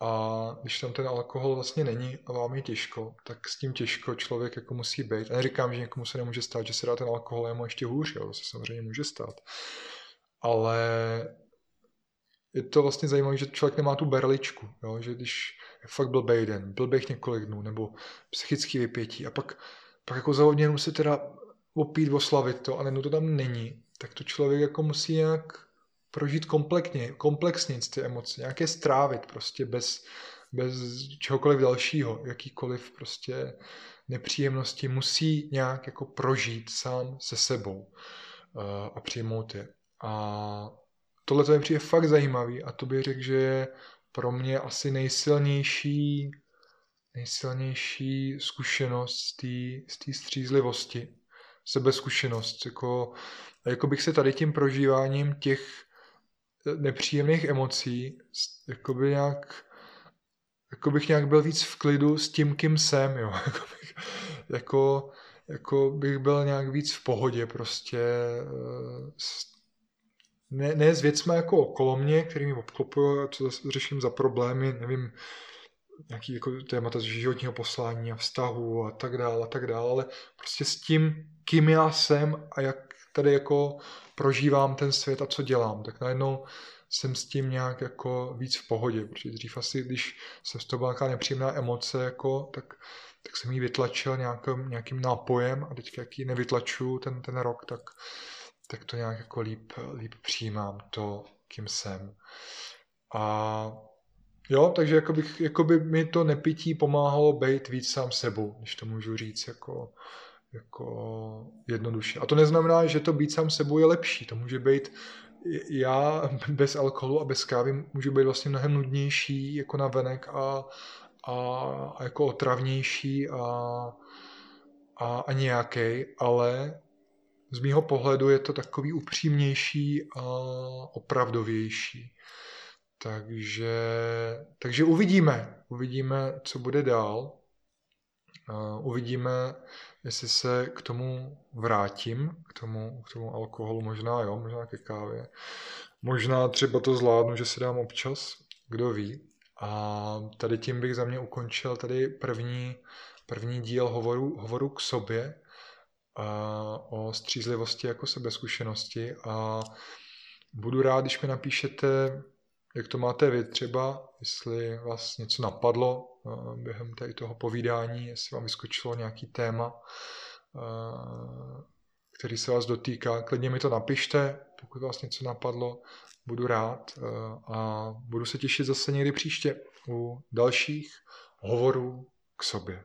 a když tam ten alkohol vlastně není a vám je těžko, tak s tím těžko člověk jako musí být. A neříkám, že někomu se nemůže stát, že se dá ten alkohol a ještě hůř, jo, to se samozřejmě může stát. Ale je to vlastně zajímavé, že člověk nemá tu berličku, jo? že když je fakt blbej den, blbých několik dnů, nebo psychický vypětí a pak, pak jako za hodně se teda opít, oslavit to a nebo to tam není, tak to člověk jako musí nějak prožít komplexně, komplexně ty emoce, nějaké strávit prostě bez, bez čehokoliv dalšího, jakýkoliv prostě nepříjemnosti musí nějak jako prožít sám se sebou uh, a přijmout je. A tohle to mi přijde fakt zajímavý a to bych řekl, že je pro mě asi nejsilnější nejsilnější zkušenost z té střízlivosti, sebezkušenost. Jako, jako bych se tady tím prožíváním těch nepříjemných emocí jako by nějak jako bych nějak byl víc v klidu s tím, kým jsem, jo. Jako bych, jako, jako bych byl nějak víc v pohodě prostě eh, ne, ne s věcmi jako okolo mě, který mi obklopují, co řeším za problémy, nevím, nějaký jako témata z životního poslání a vztahu a tak dále a tak dále, ale prostě s tím, kým já jsem a jak tady jako prožívám ten svět a co dělám, tak najednou jsem s tím nějak jako víc v pohodě, protože dřív asi, když jsem z toho byla nějaká nepříjemná emoce, jako, tak, tak jsem ji vytlačil nějakým, nějakým nápojem a teď jak ji nevytlačuju ten, ten rok, tak, tak to nějak jako líp, líp přijímám to, kým jsem. A jo, takže jako, bych, jako by mi to nepití pomáhalo být víc sám sebou, když to můžu říct jako, jako jednoduše. A to neznamená, že to být sám sebou je lepší. To může být, já bez alkoholu a bez kávy můžu být vlastně mnohem nudnější jako na venek a, a, a jako otravnější a, a, a nějaký, ale z mýho pohledu je to takový upřímnější a opravdovější. Takže, takže uvidíme, uvidíme, co bude dál. Uvidíme, jestli se k tomu vrátím, k tomu, k tomu alkoholu, možná jo, možná ke kávě. Možná třeba to zvládnu, že si dám občas, kdo ví. A tady tím bych za mě ukončil tady první, první díl hovoru, hovoru k sobě a o střízlivosti jako sebezkušenosti a budu rád, když mi napíšete, jak to máte vy třeba, jestli vás něco napadlo eh, během tady toho povídání, jestli vám vyskočilo nějaký téma, eh, který se vás dotýká. Klidně mi to napište, pokud vás něco napadlo, budu rád eh, a budu se těšit zase někdy příště u dalších hovorů k sobě.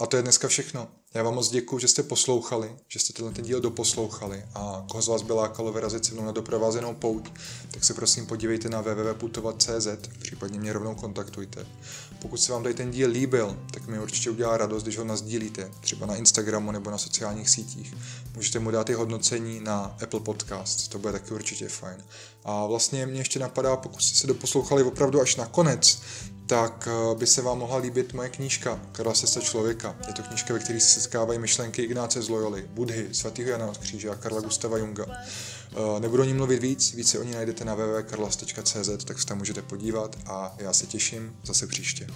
A to je dneska všechno. Já vám moc děkuji, že jste poslouchali, že jste tenhle ten díl doposlouchali a koho z vás by lákalo vyrazit se mnou na doprovázenou pouť, tak se prosím podívejte na www.putovat.cz, případně mě rovnou kontaktujte. Pokud se vám tady ten díl líbil, tak mi určitě udělá radost, když ho nazdílíte, třeba na Instagramu nebo na sociálních sítích. Můžete mu dát i hodnocení na Apple Podcast, to bude taky určitě fajn. A vlastně mě ještě napadá, pokud jste se doposlouchali opravdu až na konec, tak eh, by se vám mohla líbit moje knížka Karla Sesta člověka. Je to knížka, ve které se setkávají myšlenky Ignáce z Loyoli, Budhy, svatého Jana od kříže a Karla Gustava Junga. Eh, nebudu o ní mluvit víc, více o ní najdete na www.karlas.cz, tak se tam můžete podívat a já se těším zase příště.